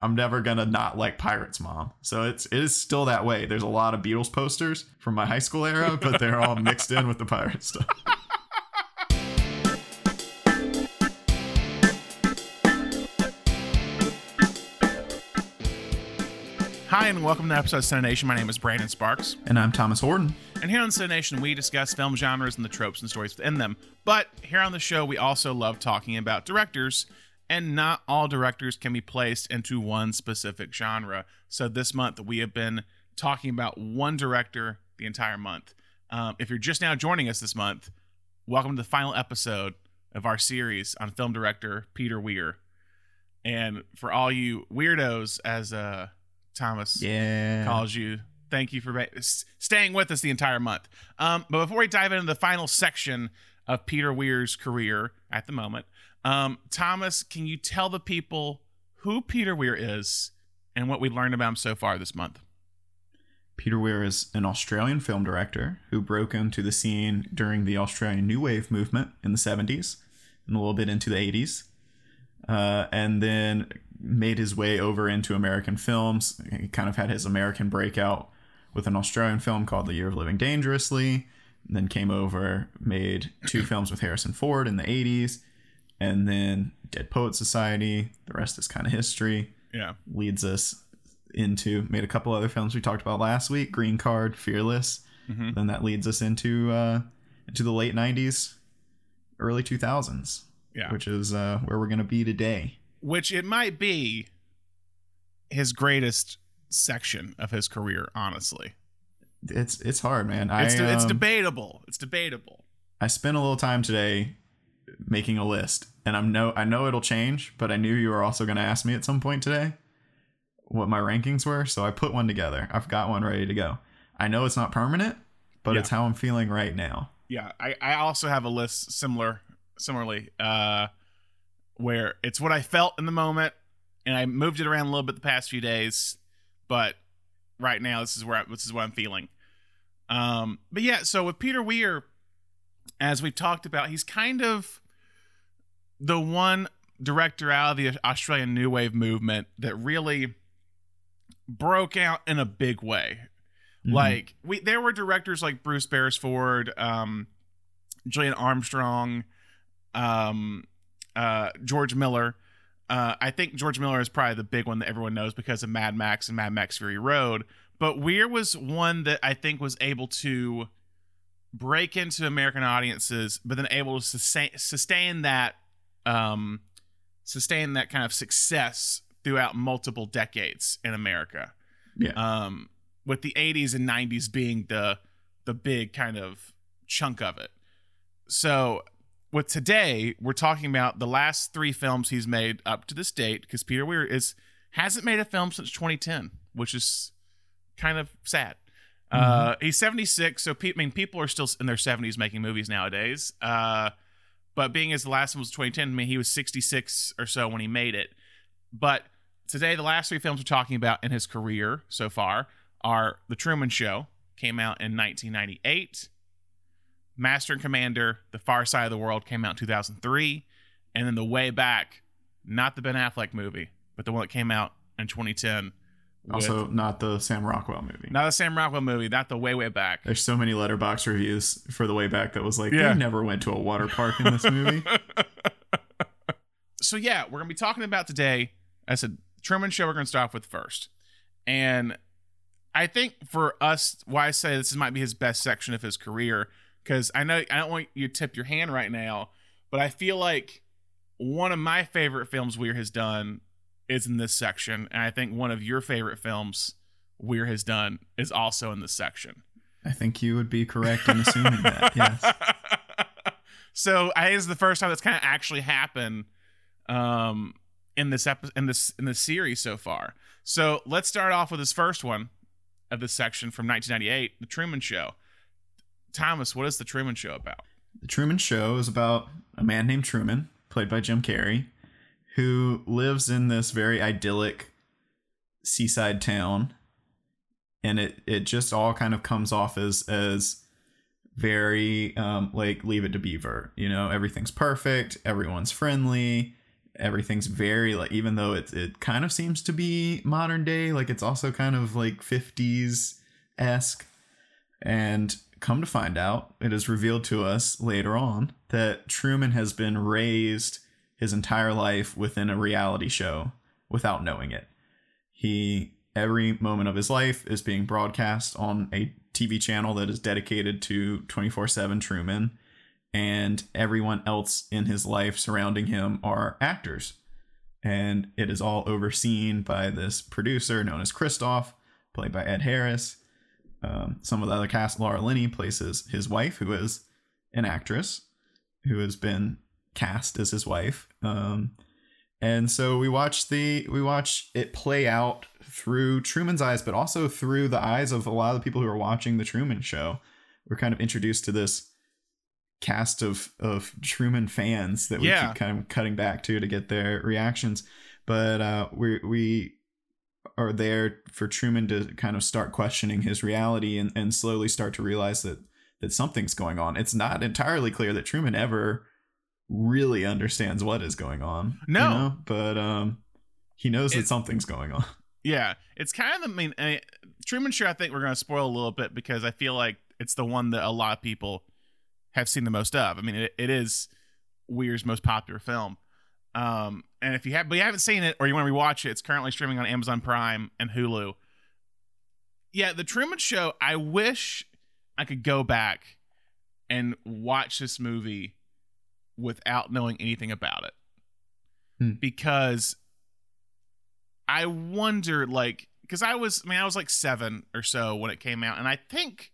I'm never gonna not like Pirates Mom. So it's it is still that way. There's a lot of Beatles posters from my high school era, but they're all mixed in with the pirate stuff. Hi, and welcome to the episode of Cinenation. My name is Brandon Sparks. And I'm Thomas Horton. And here on Cinenation, we discuss film genres and the tropes and stories within them. But here on the show, we also love talking about directors, and not all directors can be placed into one specific genre. So this month, we have been talking about one director the entire month. Um, if you're just now joining us this month, welcome to the final episode of our series on film director Peter Weir. And for all you weirdos, as uh, Thomas Yeah. calls you. Thank you for ba- staying with us the entire month. Um, but before we dive into the final section of Peter Weir's career at the moment, um, Thomas, can you tell the people who Peter Weir is and what we learned about him so far this month? Peter Weir is an Australian film director who broke into the scene during the Australian New Wave movement in the 70s and a little bit into the 80s. Uh, and then made his way over into American films. He kind of had his American breakout with an Australian film called The Year of Living Dangerously. Then came over, made two films with Harrison Ford in the 80s, and then Dead Poet Society. The rest is kind of history Yeah. leads us into made a couple other films we talked about last week green card fearless Mhm. then that leads us into uh into the late 90s early 2000s Yeah. which is uh where we're gonna be today Which it might be his greatest section of his career, honestly. it's it's hard man It's, i de- it's um, debatable. It's debatable. i spent a little time today making a list and i'm no i know it'll change but i knew you were also gonna ask me at some point today what my rankings were so i put one together i've got one ready to go i know it's not permanent but Yeah. it's how i'm feeling right now Yeah, I, I also have a list similar similarly, uh, where it's what I felt in the moment, and I moved it around a little bit the past few days, but right now this is where I, this is what I'm feeling. Um, but yeah, so with Peter Weir, as we've talked about, he's kind of the one director out of the Australian New Wave movement that really broke out in a big way. Mhm. Like we, there were directors like Bruce Beresford, um, Gillian Armstrong, um, uh, George Miller. Uh, I think George Miller is probably the big one that everyone knows because of Mad Max and Mad Max Fury Road. But Weir was one that I think was able to break into American audiences, but then able to sustain, sustain that, um, sustain that kind of success throughout multiple decades in America yeah um, with the 80s and 90s being the the big kind of chunk of it. So with today, we're talking about the last three films he's made up to this date because Peter Weir is hasn't made a film since 2010, which is kind of sad. Uh, he's 76, so pe- I mean, people are still in their 70s making movies nowadays. Uh, but being as the last one was 2010, I mean, he was 66 or so when he made it. But today, the last three films we're talking about in his career so far are The Truman Show, came out in 1998. Master and Commander, The Far Side of the World came out in 2003. And then The Way Back, not the Ben Affleck movie, but the one that came out in 2010. Also, not the Sam Rockwell movie. not the Sam Rockwell movie, not the Way Way Back. There's so many Letterboxd reviews for the way back that was like, Yeah. they never went to a water park in this movie. so yeah, we're gonna be talking about today. I said Truman Show. We're gonna start off with first, and I think for us, why I say this might be his best section of his career, because I know I don't want you to tip your hand right now, but I feel like one of my favorite films Weir has done is in this section, and I think one of your favorite films Weir has done is also in this section. I think you would be correct in assuming that. Yes. so I think this is the first time that's kind of actually happened um, in this epi- in this in this series so far. So let's start off with this first one of this section from 1998, The Truman Show. Thomas, what is The Truman Show about? The Truman Show is about a man named Truman, played by Jim Carrey, who lives in this very idyllic seaside town. And it, it just all kind of comes off as as very um, like leave it to beaver you know everything's perfect everyone's friendly everything's very like even though it it kind of seems to be modern day, like it's also kind of like 50s esque. And come to find out, it is revealed to us later on that Truman has been raised his entire life within a reality show without knowing it. He every moment of his life is being broadcast on a TV channel that is dedicated to 24/7 Truman and everyone else in his life surrounding him are actors. And it is all overseen by this producer known as Christof, played by Ed Harris. Um, some of the other cast, Laura Linney plays his wife, who is an actress who has been cast as his wife. Um, and so we watch the we watch it play out through Truman's eyes, but also through the eyes of a lot of the people who are watching the Truman Show. We're kind of introduced to this cast of of Truman fans that we Yeah. keep kind of cutting back to to get their reactions. But uh, we we are there for Truman to kind of start questioning his reality and, and slowly start to realize that that something's going on. It's not entirely clear that Truman ever really understands what is going on. you No. know? but um, he knows It- that something's going on. Yeah, it's kind of the I mean, I mean Truman Show. I think we're going to spoil a little bit because I feel like it's the one that a lot of people have seen the most of. I mean, it, it is Weir's most popular film. Um, and if you have, but you haven't seen it or you want to rewatch it, it's currently streaming on Amazon Prime and Hulu. Yeah, the Truman Show. I wish I could go back and watch this movie without knowing anything about it, Hmm. because I wonder, like, because I was, I mean, I was like seven or so when it came out, and I think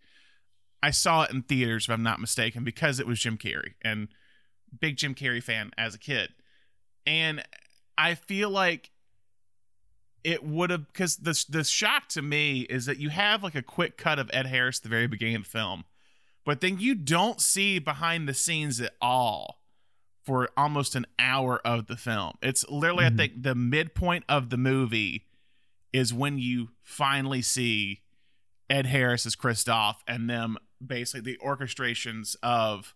I saw it in theaters, if I'm not mistaken, because it was Jim Carrey and big Jim Carrey fan as a kid, and I feel like it would have because the the shock to me is that you have like a quick cut of Ed Harris at the very beginning of the film, but then you don't see behind the scenes at all for almost an hour of the film. It's literally, Mhm. I think, the midpoint of the movie is when you finally see Ed Harris as Christof and them basically the orchestrations of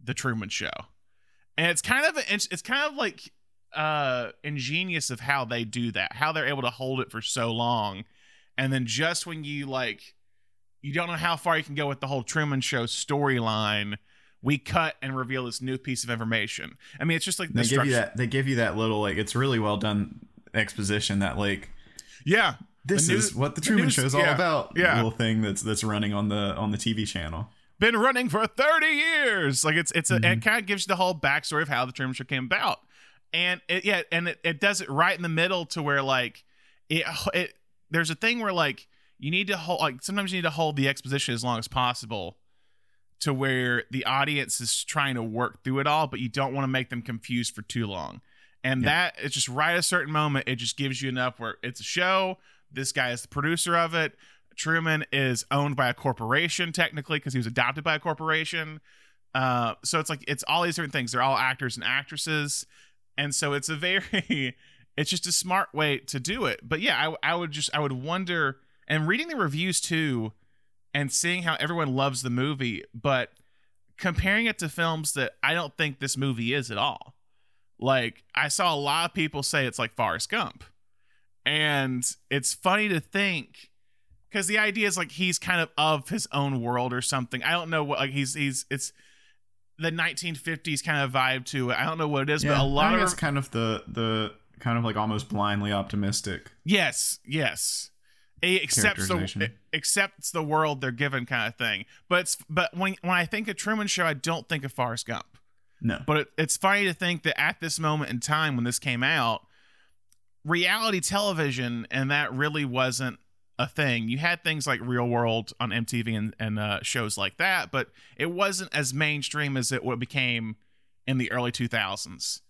the Truman Show. And it's kind of it's it's kind of like uh ingenious of how they do that, how they're able to hold it for so long, and then just when you like you don't know how far you can go with the whole Truman Show storyline, we cut and reveal this new piece of information. I mean, it's just like the They give you that. They give you that little like it's really well done exposition that like Yeah, this The is what the the Truman news- Show is all yeah, about. yeah. little thing that's that's running on the on the TV channel. been running for 30 years. Like it's it's a, Mhm. it kind of gives you the whole backstory of how the Truman Show came about. And it yeah, and it, it does it right in the middle to where like it it there's a thing where like you need to hold like sometimes you need to hold the exposition as long as possible to where the audience is trying to work through it all, but you don't want to make them confused for too long. And Yeah. that it's just right at a certain moment, it just gives you enough where it's a show. This guy is the producer of it. Truman is owned by a corporation technically because he was adopted by a corporation. Uh, so it's like it's all these different things. They're all actors and actresses, and so it's a very, it's just a smart way to do it. But yeah, I, I would just I would wonder and reading the reviews too, and seeing how everyone loves the movie, but comparing it to films that I don't think this movie is at all. Like I saw a lot of people say it's like Forrest Gump, and it's funny to think because the idea is like he's kind of of his own world or something. I don't know what like he's he's it's the 1950s kind of vibe to it. I don't know what it is, but a lot of it's kind of the the kind of like almost blindly optimistic. yes, yes. It accepts the it accepts the world they're given kind of thing. But it's but when when I think of Truman Show, I don't think of Forrest Gump. No, But it, it's funny to think that at this moment in time when this came out, reality television and that really wasn't a thing. You had things like Real World on MTV and, and uh, shows like that, but it wasn't as mainstream as it what became in the early 2000s.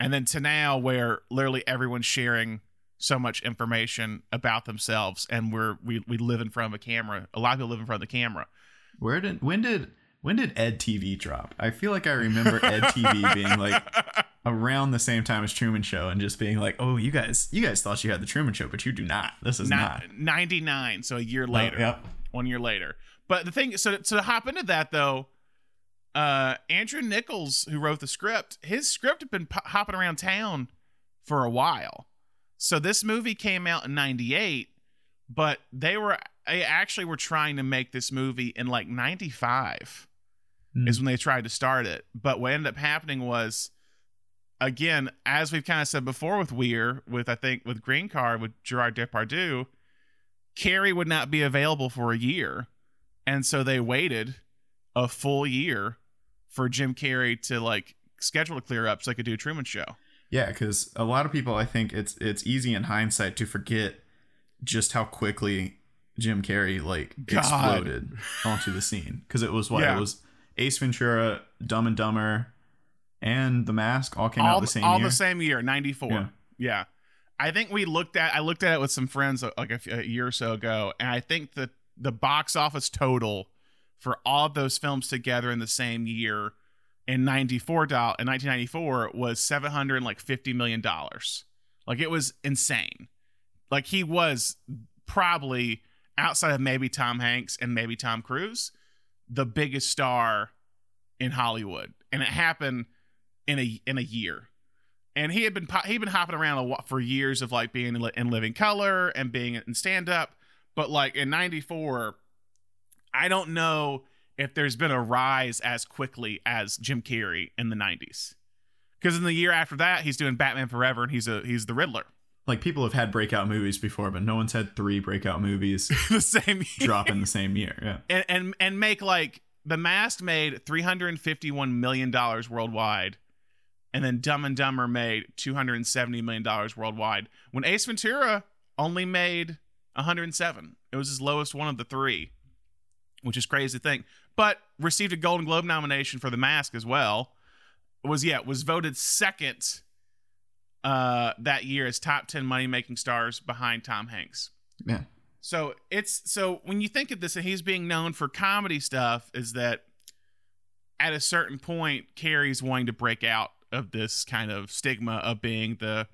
And then to now, where literally everyone's sharing so much information about themselves, and we're we we live in front of a camera. A lot of people live in front of the camera. where did when did when did Ed TV drop? I feel like I remember Ed TV being like around the same time as Truman Show and just being like, "Oh, you guys, you guys thought you had the Truman Show, but you do not. This is Ni- not." 99, so a year Oh, later. yep. one year later. But the thing, so so to hop into that though, uh, Andrew Nichols, who wrote the script, his script had been po- hopping around town for a while. So this movie came out in 98, but they were they actually were trying to make this movie in like 95 Mm. is when they tried to start it. But what ended up happening was again, as we've kind of said before with Weir, with I think with Green Card with Gerard Depardieu, Carrey would not be available for a year. And so they waited a full year for Jim Carrey to like schedule to clear up so they could do a Truman Show. Yeah, because a lot of people, I think it's it's easy in hindsight to forget just how quickly Jim Carrey like God. exploded onto the scene. Because it was what Yeah. it was Ace Ventura, Dumb and Dumber, and The Mask all came out all the same all year. the same year, 94. Yeah. Yeah. I think we looked at I looked at it with some friends uh, like a year or so ago and I think that the box office total for all of those films together in the same year in 94 do- in 1994 was 700 like 50 million dollars. Like it was insane. Like he was probably outside of maybe Tom Hanks and maybe Tom Cruise the biggest star in Hollywood. And it happened in a in a year and he had been he'd been hopping around for years of like being in living color and being in stand up but like in 94 i don't know if there's been a rise as quickly as jim carrey in the 90s because in the year after that he's doing batman forever and he's a he's the riddler like people have had breakout movies before, but no one's had three breakout movies the same year. drop in the same year. Yeah. and, and and make like the mask made 351 million dollars worldwide and then dumb and dumber made 270 million dollars worldwide when ace ventura only made 107 it was his lowest one of the three which is crazy to think but received a golden globe nomination for the mask as well was yeah was voted second uh that year as top 10 money making stars behind tom hanks Yeah. so it's so when you think of this, and he's being known for comedy stuff, is that at a certain point, Carrey's wanting to break out of this kind of stigma of being the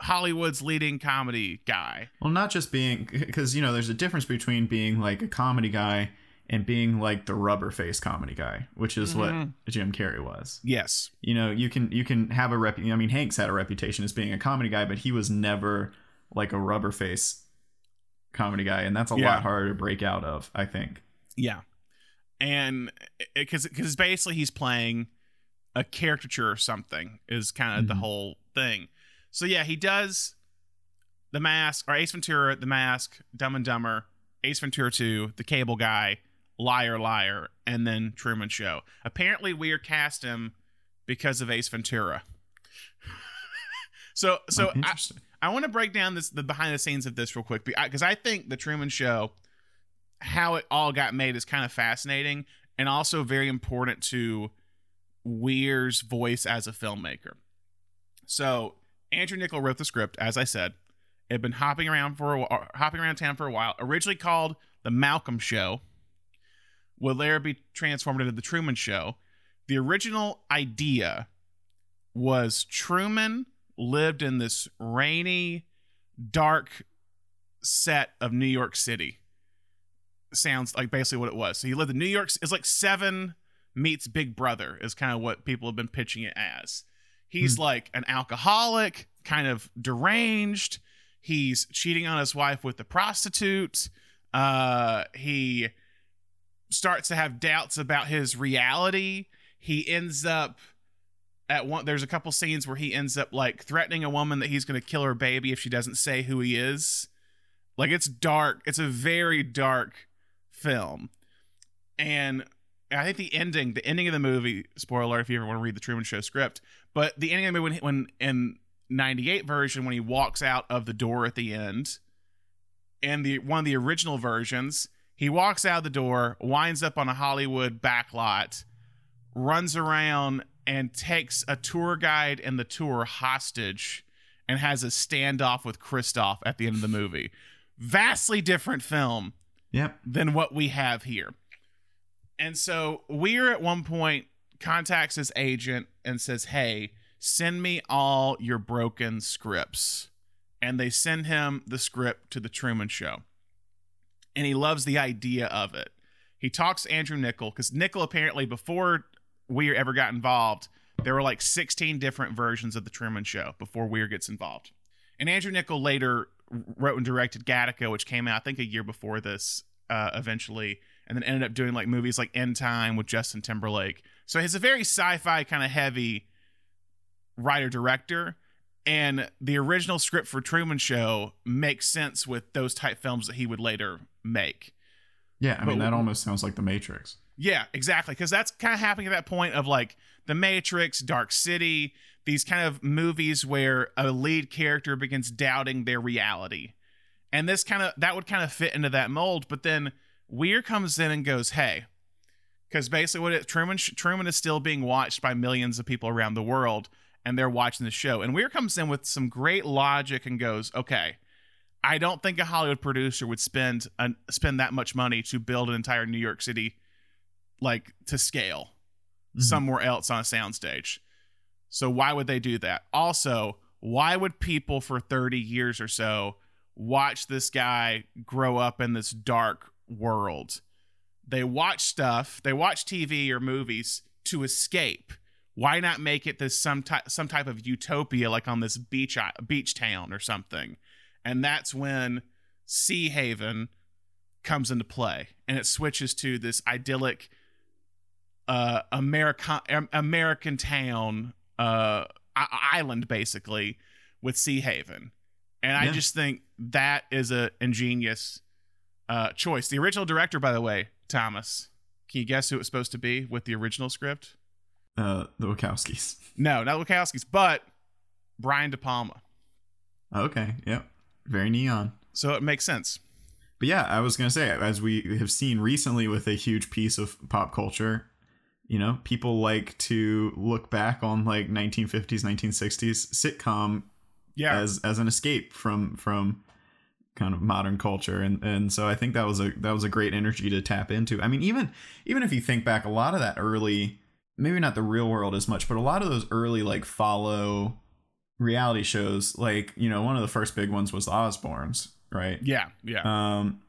Hollywood's leading comedy guy. Well, not just being because you know there's a difference between being like a comedy guy and being like the rubber face comedy guy, which is Mhm. what Jim Carrey was. Yes. You know, you can you can have a rep. I mean, Hanks had a reputation as being a comedy guy, but he was never like a rubber face comedy guy, and that's a Yeah. lot harder to break out of. I think. Yeah. And because because basically he's playing a caricature or something is kind of the Mhm. whole thing. So yeah, he does the mask or Ace Ventura, the mask, Dumb and Dumber, Ace Ventura 2, the cable guy, Liar Liar, and then Truman Show. Apparently Weir cast him because of Ace Ventura. so so Oh, I. I want to break down this the behind the scenes of this real quick because I think the Truman Show, how it all got made, is kind of fascinating and also very important to Weir's voice as a filmmaker. So Andrew Niccol wrote the script, as I said. It had been hopping around for a, hopping around town for a while. Originally called the Malcolm Show, will later be transformed into the Truman Show. The original idea was Truman lived in this rainy, dark set of New York City. Sounds like basically what it was. So he lived in New York. It's like Seven meets Big Brother is kind of what people have been pitching it as. He's like an alcoholic, kind of deranged. He's cheating on his wife with the prostitute. Uh, he starts to have doubts about his reality. He ends up at one there's a couple scenes where he ends up like threatening a woman that he's going to kill her baby if she doesn't say who he is. Like it's dark. It's a very dark film. And i think the ending the ending of the movie spoiler alert if you ever want to read the truman show script but the ending of the movie when, when in 98 version when he walks out of the door at the end and the one of the original versions he walks out the door winds up on a hollywood backlot runs around and takes a tour guide and the tour hostage and has a standoff with Christof at the end of the movie. Vastly different film Yep. than what we have here. And so Weir at one point contacts his agent and says, Hey, send me all your broken scripts. And they send him the script to the Truman Show. And he loves the idea of it. He talks to Andrew Niccol because Niccol apparently, before Weir ever got involved, there were like 16 different versions of the Truman Show before Weir gets involved. And Andrew Niccol later wrote and directed Gattaca, which came out I think a year before this, uh, eventually, and then ended up doing like movies like In Time with Justin Timberlake. So he's a very sci-fi kind of heavy writer director. And the original script for Truman Show makes sense with those type films that he would later make. Yeah, I mean that almost sounds like The Matrix. Yeah, exactly. Because that's kind of happening at that point of like The Matrix, Dark City, these kind of movies where a lead character begins doubting their reality. And this kind of, that would kind of fit into that mold. But then Weir comes in and goes, hey, because basically what it, Truman, Truman is still being watched by millions of people around the world and they're watching the show. And Weir comes in with some great logic and goes, okay, I don't think a Hollywood producer would spend an, spend that much money to build an entire New York City like to scale Mhm. somewhere else on a soundstage. So why would they do that? Also, why would people for 30 years or so watch this guy grow up in this dark world? They watch stuff, they watch TV or movies to escape. Why not make it this some type some type of utopia like on this beach beach town or something? And that's when Sea Haven comes into play and it switches to this idyllic uh American American town uh island basically with Sea Haven. And I just think that is a ingenious uh choice. The original director by the way, Thomas, can you guess who it was supposed to be with the original script? Uh, the Wachowskis. No, not the Wachowski's, but Brian De Palma. Okay, yep, very neon. So it makes sense. But yeah, I was gonna say, as we have seen recently with a huge piece of pop culture, you know, people like to look back on like 1950s, 1960s sitcom Yeah. as as an escape from from kind of modern culture and and so I think that was a that was a great energy to tap into. I mean even even if you think back a lot of that early maybe not the real world as much but a lot of those early like follow reality shows like you know one of the first big ones was the Osbournes, right? yeah, yeah. Um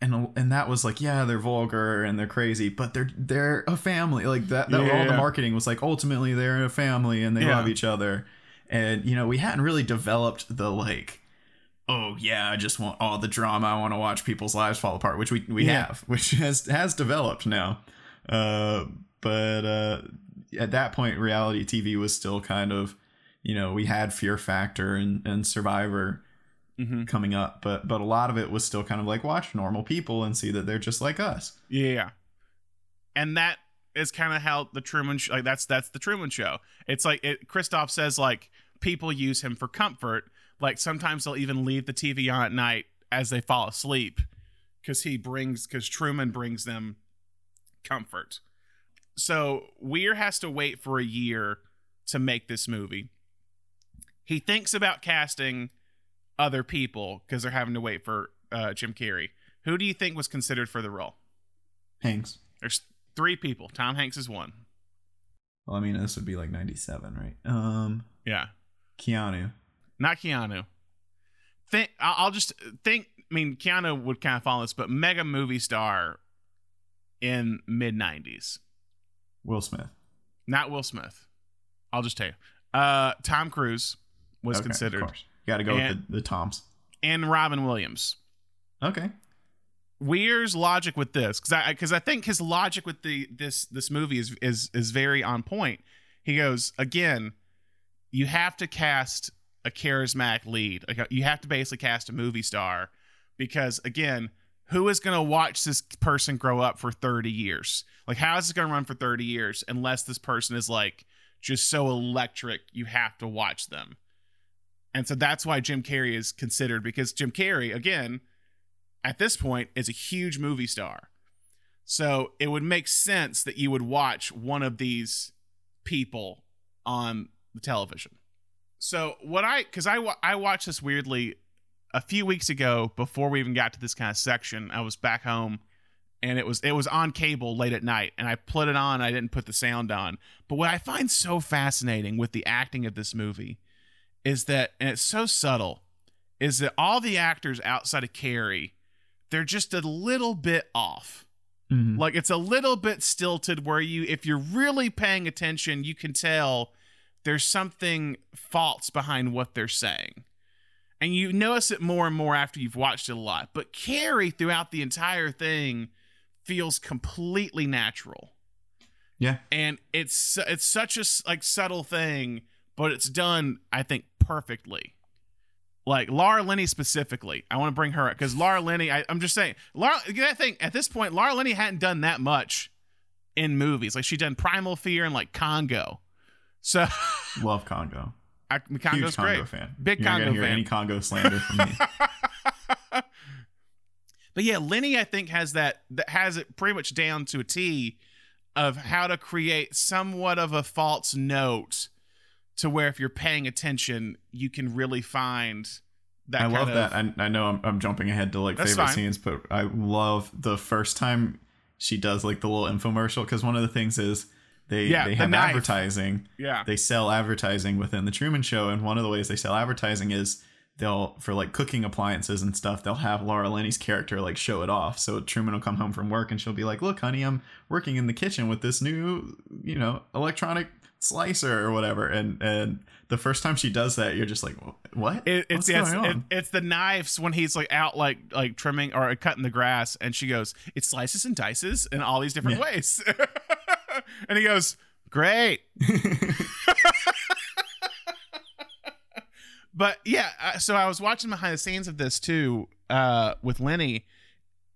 and and that was like yeah they're vulgar and they're crazy but they're they're a family like that, that all Yeah. the marketing was like ultimately they're a family and they Yeah. love each other and you know we hadn't really developed the like oh yeah i just want all the drama i want to watch people's lives fall apart which we we Yeah. have which has has developed now uh but uh at that point reality tv was still kind of you know we had fear factor and and survivor hmm coming up but but a lot of it was still kind of like watch normal people and see that they're just like us Yeah. And that is kind of how the Truman Show, like that's that's the Truman Show. It's like it, Christof says like people use him for comfort. Like sometimes they'll even leave the TV on at night as they fall asleep because he brings because Truman brings them comfort. So Weir has to wait for a year to make this movie. He thinks about casting other people because they're having to wait for uh, Jim Carrey. Who do you think was considered for the role? hanks There's three people. Tom Hanks is one. well i mean this would be like 97 right um Yeah, keanu not Keanu. Think I'll just think. I mean, Keanu would kind of follow this, but mega movie star in mid '90s. Will smith Not Will Smith. I'll just tell you. Uh, Tom Cruise was Okay, considered, of course you gotta go And- with the, the toms and Robin Williams. okay Weir's logic with this, because I because I think his logic with the this this movie is is is very on point. He goes again, you have to cast a charismatic lead. Like you have to basically cast a movie star, because again, who is going to watch this person grow up for thirty years? Like how is this going to run for thirty years unless this person is like just so electric you have to watch them. And so that's why Jim Carrey is considered because Jim Carrey again at this point is a huge movie star. So it would make sense that you would watch one of these people on the television. So what I cuz I I watched this weirdly a few weeks ago before we even got to this kind of section. I was back home and it was it was on cable late at night and I put it on, I didn't put the sound on. But what I find so fascinating with the acting of this movie is that and it's so subtle is that all the actors outside of Carrey they're just a little bit off. Mhm. Like it's a little bit stilted where you if you're really paying attention, you can tell there's something false behind what they're saying. And you notice it more and more after you've watched it a lot. But Carrey throughout the entire thing feels completely natural. Yeah. And it's it's such a like subtle thing, but it's done I think perfectly. Like Laura Linney specifically, I want to bring her up because Laura Linney. I, I'm just saying, Laura. I think at this point, Laura Linney hadn't done that much in movies. Like she done Primal Fear and like Congo. So Love Congo. I, Congo's Huge Congo great. fan. Big You're not gonna hear fan. Any Congo slander from me. But yeah, Linney, I think has that that has it pretty much down to a T of how to create somewhat of a false note to where if you're paying attention, you can really find that. I love of, that. I, I know I'm, I'm jumping ahead to like favorite fine. scenes, but I love the first time she does like the little infomercial because one of the things is they Yeah, they have knife. advertising. yeah, They sell advertising within the Truman Show, and one of the ways they sell advertising is they'll for like cooking appliances and stuff. They'll have Laura Linney's character like show it off. So Truman will come home from work and she'll be like, "Look, honey, I'm working in the kitchen with this new, you know, electronic." slicer or whatever and and the first time she does that you're just like what It, it's What's yeah, it's, going it, it's the knives when he's like out like like trimming or cutting the grass, and she goes, "It slices and dices in all these different Yeah. ways," and he goes, "Great." but yeah, uh, so I was watching behind the scenes of this too uh, with Linney,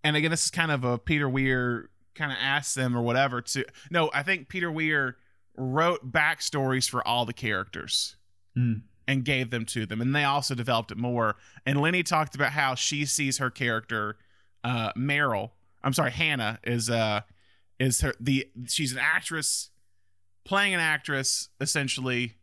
and again, this is kind of a Peter Weir kind of asked them or whatever to. No, I think Peter Weir wrote backstories for all the characters Mm. and gave them to them, and they also developed it more. And Linney talked about how she sees her character, uh, Meryl. I'm sorry, Hannah is uh is her the she's an actress playing an actress essentially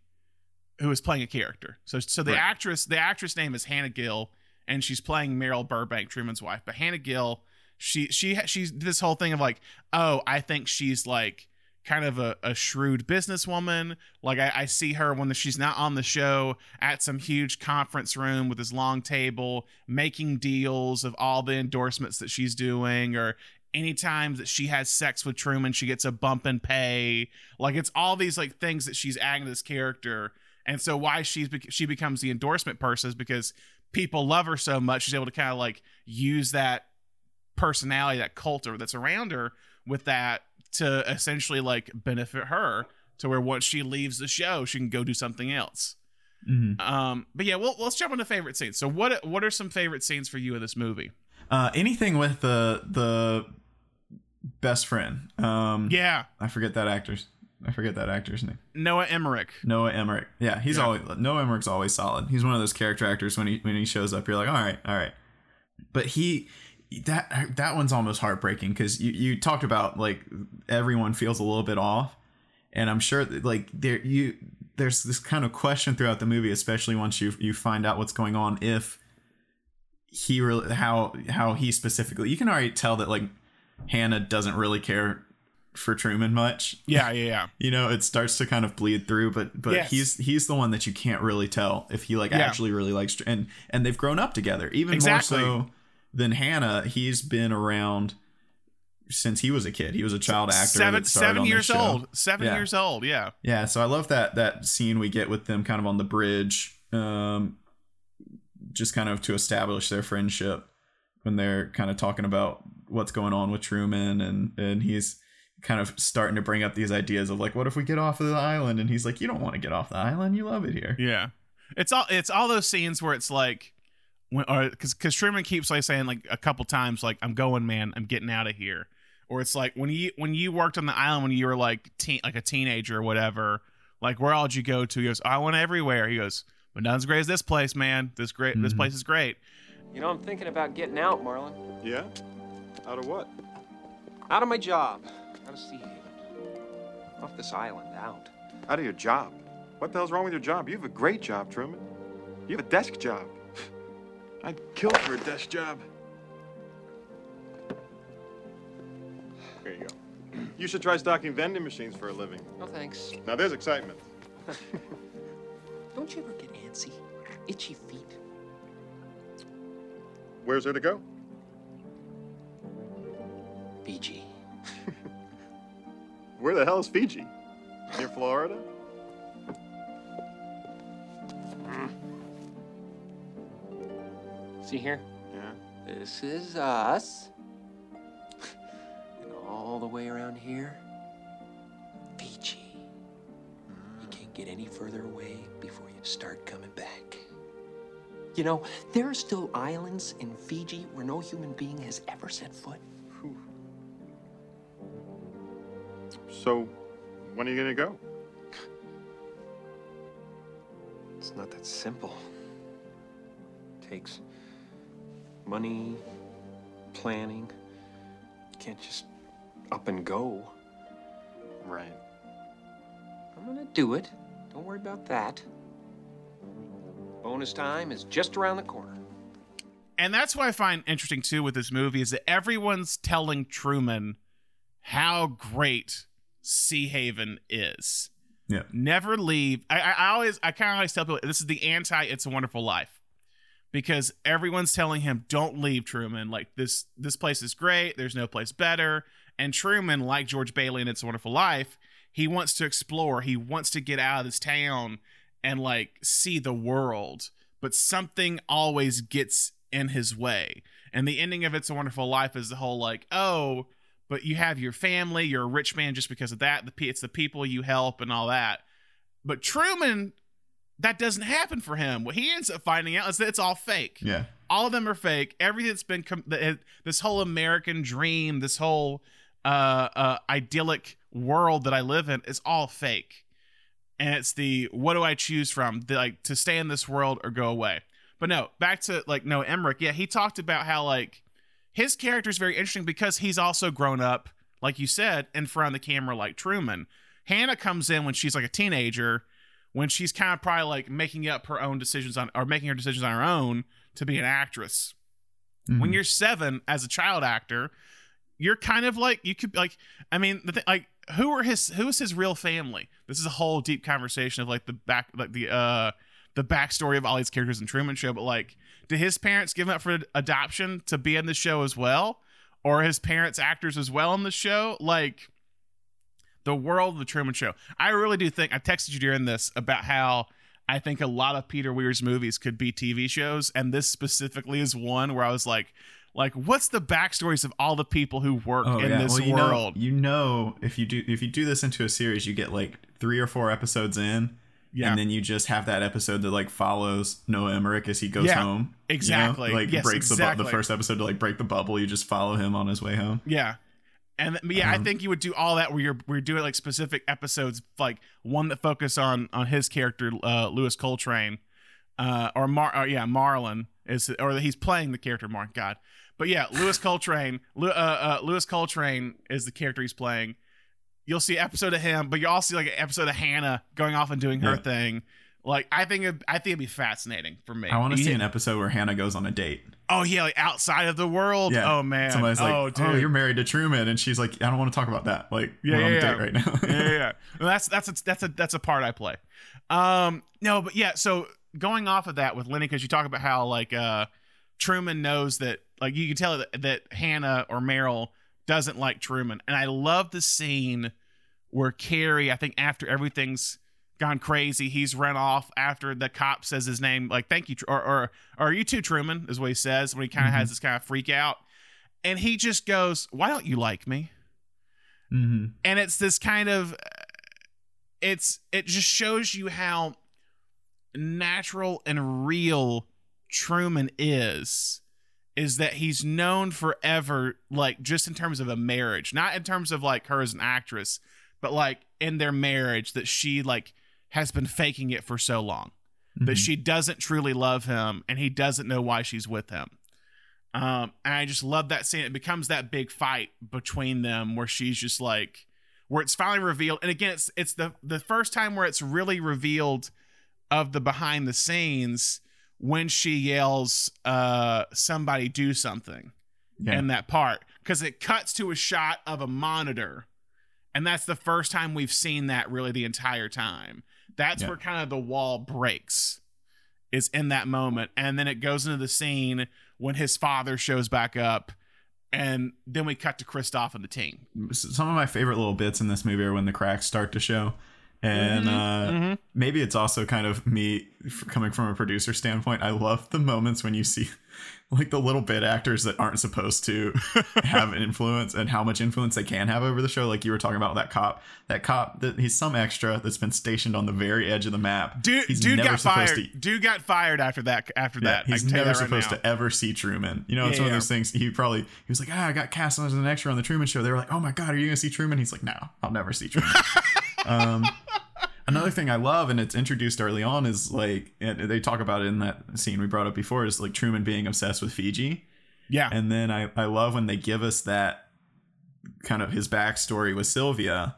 who is playing a character. So so the Right. actress the actress name is Hannah Gill and she's playing Meryl Burbank Truman's wife. But Hannah Gill she she she's this whole thing of like, "Oh, I think she's like kind of a, a shrewd businesswoman. Like I, I see her when she's not on the show at some huge conference room with this long table, making deals of all the endorsements that she's doing, or anytime that she has sex with Truman, she gets a bump in pay. Like it's all these like things that she's adding to this character. And so why she's she becomes the endorsement person is because people love her so much. She's able to kind of like use that personality, that culture that's around her with that to essentially like benefit her to where once she leaves the show, she can go do something else. Mhm. Um, but yeah, well, let's jump into favorite scenes. So what what are some favorite scenes for you in this movie? Uh, anything with the the best friend. Um, Yeah, I forget that actor's. I forget that actor's name. Noah Emmerich. Noah Emmerich. Yeah, he's Yeah. always Noah Emmerich's always solid. He's one of those character actors when he when he shows up, you're like, all right, all right. But he that that one's almost heartbreaking because you you talked about like everyone feels a little bit off, and I'm sure that, like there you there's this kind of question throughout the movie, especially once you you find out what's going on if he really how how he specifically you can already tell that like Hannah doesn't really care for Truman much Yeah, yeah, yeah. you know it starts to kind of bleed through but but Yes. he's he's the one that you can't really tell if he like Yeah. actually really likes and and they've grown up together even Exactly. more so than hannah he's been around since he was a kid he was a child actor seven seven years old. Seven Yeah. years old. Yeah. yeah so i love that that scene we get with them kind of on the bridge um just kind of to establish their friendship when they're kind of talking about what's going on with truman and and he's kind of starting to bring up these ideas of like what if we get off of the island? And he's like you don't want to get off the island. You love it here. Yeah. It's all it's all those scenes where it's like when or because because Truman keeps like saying like a couple times like I'm going man. I'm getting out of here. Or it's like when you when you worked on the island when you were like teen like a teenager or whatever like where all did you go to? He goes I went everywhere. He goes but nothing's great as this place man. This great this Mhm. place is great. You know, I'm thinking about getting out, Marlon. Yeah? Out of what? Out of my job. Out of Sea Haven. Off this island, out. Out of your job. What the hell's wrong with your job? You have a great job, Truman. You have a desk job. I'd kill for a desk job. There you go. You should try stocking vending machines for a living. No thanks. Now there's excitement. Don't you ever get antsy? Itchy feet. Where's there to go? Fiji. Where the hell is Fiji? Near Florida? See here? Yeah. This is us. and all the way around here, Fiji. You can't get any further away before you start coming back. You know, there are still islands in Fiji where no human being has ever set foot. So, when are you gonna go? It's not that simple. It takes money, planning. You can't just up and go. Right. I'm gonna do it. Don't worry about that. Bonus time is just around the corner. and that's what I find interesting too with this movie is that everyone's telling Truman how great Sea Haven is. Yeah. Never leave. I, I, I always, I kind of always tell people this is the anti "It's a Wonderful Life" because everyone's telling him, "Don't leave, Truman. Like this, this place is great. There's no place better." And Truman, like George Bailey in "It's a Wonderful Life," he wants to explore. He wants to get out of this town and like see the world, but something always gets in his way. And the ending of It's a Wonderful Life is the whole like, oh, but you have your family, you're a rich man just because of that. The it's the people you help and all that. But Truman, that doesn't happen for him. What he ends up finding out is that it's all fake Yeah. all of them are fake. Everything that's been com- this whole American dream, this whole uh, uh, idyllic world that I live in is all fake. And it's the what do I choose from? The, like to stay in this world or go away. But no, back to like Noah Emmerich. Yeah, he talked about how like his character is very interesting because he's also grown up, like you said, in front of the camera like Truman. Hannah comes in when she's like a teenager, when she's kind of probably like making up her own decisions on or making her decisions on her own to be an actress. When Mhm. you're seven as a child actor, you're kind of like you could like I mean the thing like who are his who is his real family? This is a whole deep conversation of like the back like the uh the backstory of all these characters in Truman Show, but like did his parents give him up for adoption to be in the show as well? Or his parents actors as well in the show? Like the world of the Truman Show. I really do think I texted you during this about how I think a lot of Peter Weir's movies could be TV shows, and this specifically is one where I was like, like, what's the backstories of all the people who work Oh in yeah. this well, you world? know, you know, if you do if you do this into a series, you get like three or four episodes in, Yeah. and then you just have that episode that like follows Noah Emmerich as he goes Yeah, home. you know? exactly. Like Yes, breaks the bu- the first episode to like break the bubble. You just follow him on his way home. Yeah. And th- yeah, I Um, think you would do all that where you're we're doing like specific episodes, like one that focus on on his character, uh, Louis Coltrane, uh, or Mar, uh, yeah, Marlon is, or that he's playing the character Mark. God, but yeah, Louis Coltrane, Lew- uh, uh, Louis Coltrane is the character he's playing. You'll see an episode of him, but you'll also see like an episode of Hannah going off and doing her Yeah. thing. Like I think it, I think it'd be fascinating for me. I want to see an episode where Hannah goes on a date. Oh yeah, like outside of the world. Yeah. Oh man. Somebody's like, oh "Oh, dude. you're married to Truman," and she's like, "I don't want to talk about that. Like, Yeah, we're on yeah, a date yeah. right now." yeah, yeah, yeah. Well, that's that's a, that's a that's a part I play. Um, no, but yeah. So going off of that with Linney, because you talk about how like uh, Truman knows that like you can tell that, that Hannah or Meryl doesn't like Truman, and I love the scene where Carrey, I think after everything's gone crazy, he's run off after the cop says his name, like "Thank you," or or, or "Are you too Truman?" is what he says when he kind of Mhm. has this kind of freak out, and he just goes, "Why don't you like me?" hmm and it's this kind of it's it just shows you how natural and real Truman is is that he's known forever like just in terms of a marriage not in terms of like her as an actress but like in their marriage that she like has been faking it for so long that she doesn't truly love him and he doesn't know why she's with him. Um, and I just love that scene. It becomes that big fight between them where she's just like, where it's finally revealed. And again, it's it's the the first time where it's really revealed of the behind the scenes when she yells, uh, somebody do something yeah. in that part. Because it cuts to a shot of a monitor. And that's the first time we've seen that really the entire time. That's Yeah. where kind of the wall breaks, is in that moment. And then it goes into the scene when his father shows back up and then we cut to Christof and the team. some of my favorite little bits in this movie are when the cracks start to show and uh, maybe it's also kind of me coming from a producer standpoint. I love the moments when you see like the little bit actors that aren't supposed to have an influence and how much influence they can have over the show like you were talking about that cop that cop that he's some extra that's been stationed on the very edge of the map Dude, he's dude never got supposed fired. to Dude got fired after that. After yeah, that, he's can tell you never that supposed now. to ever see Truman. You know, it's Yeah, one of those things. He probably he was like, ah, I got cast as an extra on the Truman Show. They were like, oh my god, are you gonna see Truman? He's like, no, I'll never see Truman. um, another thing I love, and it's introduced early on, is like and they talk about it in that scene we brought up before, is like Truman being obsessed with Fiji, Yeah, and then I I love when they give us that kind of his backstory with Sylvia,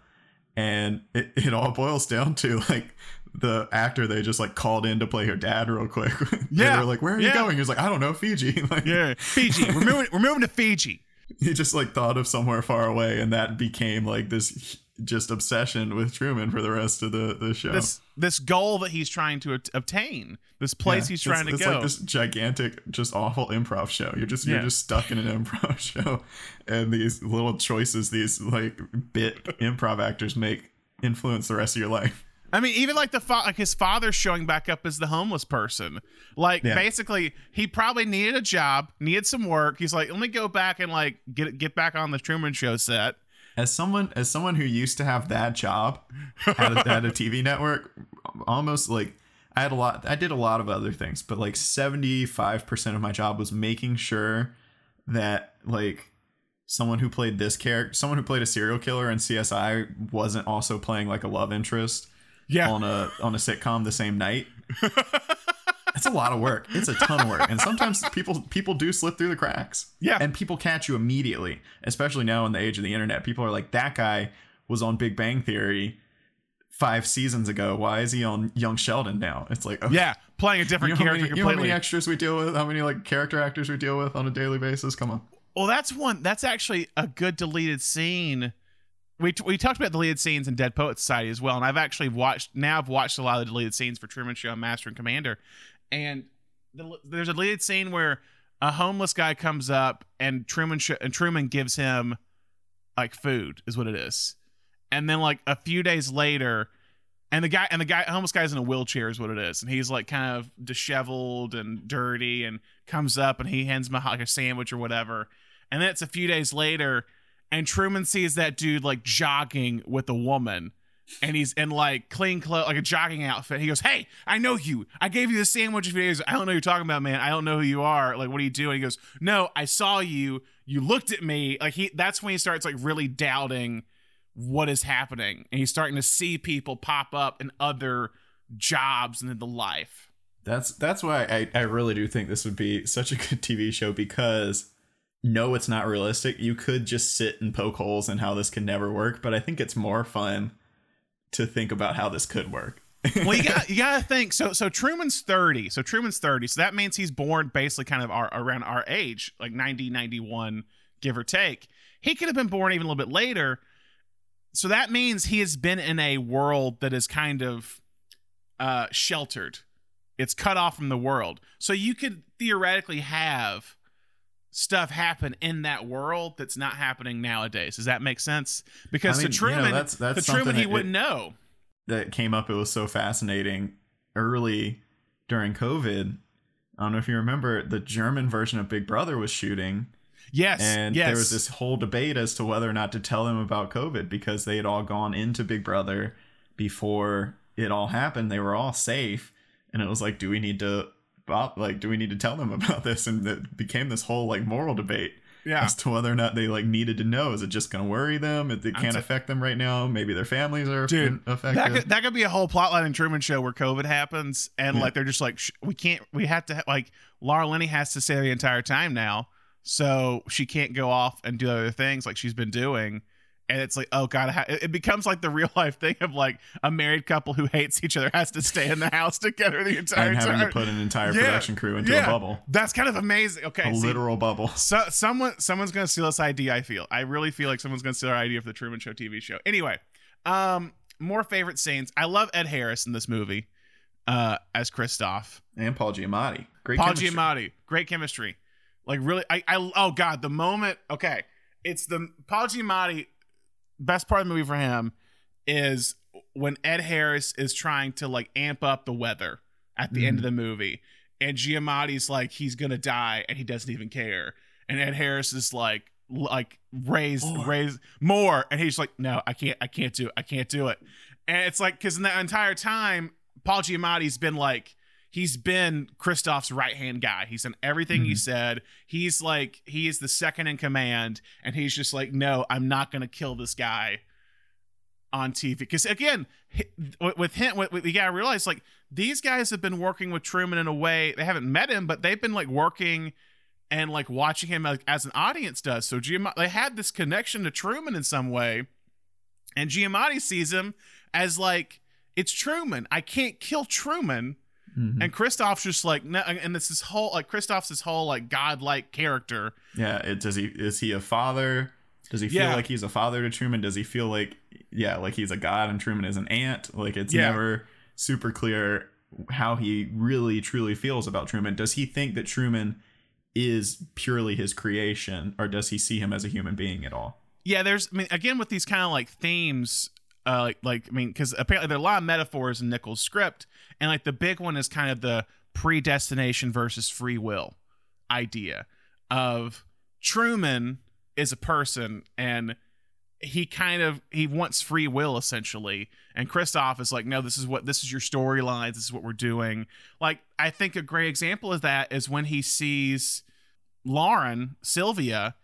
and it, it all boils down to like the actor they just like called in to play her dad real quick. Yeah. they were like, "Where are Yeah. you going?" He's like, "I don't know, Fiji." Like, yeah. Fiji. We're moving. We're moving to Fiji. he just like thought of somewhere far away, and that became like this just obsession with Truman for the rest of the the show. This this goal that he's trying to obtain. This place Yeah, he's it's- trying to it's go. like this gigantic, just awful improv show. You're just you're Yeah. just stuck in an improv show, and these little choices these like bit improv actors make influence the rest of your life. I mean, even like the fa- like his father showing back up as the homeless person. Like Yeah. basically, he probably needed a job, needed some work. He's like, let me go back and like get get back on the Truman Show set. As someone as someone who used to have that job at a, at a TV network, almost like I had a lot. I did a lot of other things, but like seventy five percent of my job was making sure that like someone who played this character, someone who played a serial killer in CSI, wasn't also playing like a love interest Yeah, on a on a sitcom the same night. It's a lot of work. It's a ton of work, and sometimes people people do slip through the cracks. Yeah. and people catch you immediately. Especially now in the age of the internet, people are like, "That guy was on Big Bang Theory five seasons ago. Why is he on Young Sheldon now?" It's like, okay. yeah, playing a You different know, character many, you know how many extras we deal with? How many like character actors we deal with on a daily basis? Come on. Well, that's one. That's actually a good deleted scene. We, we talked about deleted scenes in Dead Poet Society as well, and I've actually watched now. I've watched a lot of the deleted scenes for Truman Show and Master and Commander, and the, there's a deleted scene where a homeless guy comes up and Truman sh- and Truman gives him like food is what it is, and then like a few days later, and the guy and the guy homeless guy's in a wheelchair is what it is, and he's like kind of disheveled and dirty, and comes up and he hands him like a sandwich or whatever, and then it's a few days later, and Truman sees that dude like jogging with a woman. And he's in like clean clothes, like a jogging outfit. He goes, "Hey, I know you. I gave you the sandwich a few days. I don't know you're talking about, man. I don't know who you are. Like, what are you doing?" He goes, "No, I saw you. You looked at me. Like he. That's when he starts like really doubting what is happening, and he's starting to see people pop up in other jobs and in the life. That's that's why I, I really do think this would be such a good TV show because no, it's not realistic. You could just sit and poke holes in how this could never work, but I think it's more fun to think about how this could work. well, you got you got to think. So so Truman's thirty. So Truman's thirty. So that means he's born basically kind of our, around our age, like 90, 91, give or take. He could have been born even a little bit later. So that means he has been in a world that is kind of uh, sheltered. It's cut off from the world. So you could theoretically have stuff happen in that world that's not happening nowadays. Does that make sense? Because I mean, to you know, Truman, that's- that's to Truman, he wouldn't know. that came up. It was so fascinating early during COVID. I don't know if you remember the German version of Big Brother was shooting, Yes, and yes. there was this whole debate as to whether or not to tell them about COVID because they had all gone into Big Brother before it all happened. They were all safe, and it was like, do we need to, about- like, do we need to tell them about this? And it became this whole like moral debate yeah. as to whether or not they like needed to know. Is it just going to worry them? It, it can't t- affect them right now. Maybe their families are Dude, affected. That could, that could be a whole plotline in Truman Show where COVID happens and Yeah. like they're just like sh- we can't we have to ha- like Laura Linney has to stay the entire time now, so she can't go off and do other things like she's been doing. And it's like, oh god, ha- it it becomes like the real life thing of like a married couple who hates each other has to stay in the house together the entire and having time. to put an entire Yeah, production crew into yeah. a bubble, That's kind of amazing. Okay, a see, literal bubble. so someone someone's gonna steal this idea. I feel. I really feel like someone's gonna steal our idea for the Truman Show TV show. Anyway, um, more favorite scenes. I love Ed Harris in this movie, uh, as Christof And Paul Giamatti, great Paul chemistry. Giamatti, great chemistry. Like really, I, I oh god, the moment. Okay, it's the Paul Giamatti. Best part of the movie for him is when Ed Harris is trying to like amp up the weather at the end of mm-hmm. the movie, and Giamatti's like he's gonna die, and he doesn't even care, and Ed Harris is like like raise raise more, and he's like, no, I can't, I can't do it, I can't do it, and it's like because in that entire time, Paul Giamatti's been like he's been Christof's right hand guy. He's done everything he mm-hmm. said. He's like he is the second in command, and he's just like, no, I'm not gonna kill this guy on TV. Because again, with- with him, with, with, you gotta realize like these guys have been working with Truman in a way they haven't met him, but they've been like working and like watching him like, as an audience does. So Giamatti, they had this connection to Truman in some way, and Giamatti sees him as like it's Truman. I can't kill Truman. Mhm. And Christof's just like no, and it's this whole like Christof's this whole like godlike character. Yeah, it, does he is he a father? Does he feel Yeah. like he's a father to Truman? Does he feel like yeah, like he's a god and Truman is an ant? Like it's Yeah. never super clear how he really truly feels about Truman. Does he think that Truman is purely his creation or does he see him as a human being at all? Yeah, there's I mean again with these kind of like themes uh like, like I mean cuz apparently there are a lot of metaphors in Niccol's script and like the big one is kind of the predestination versus free will idea of Truman is a person and he kind of he wants free will essentially. And Christof is like no this is what this is your storyline. This is what we're doing. Like I think a great example of that is when he sees Lauren Sylvia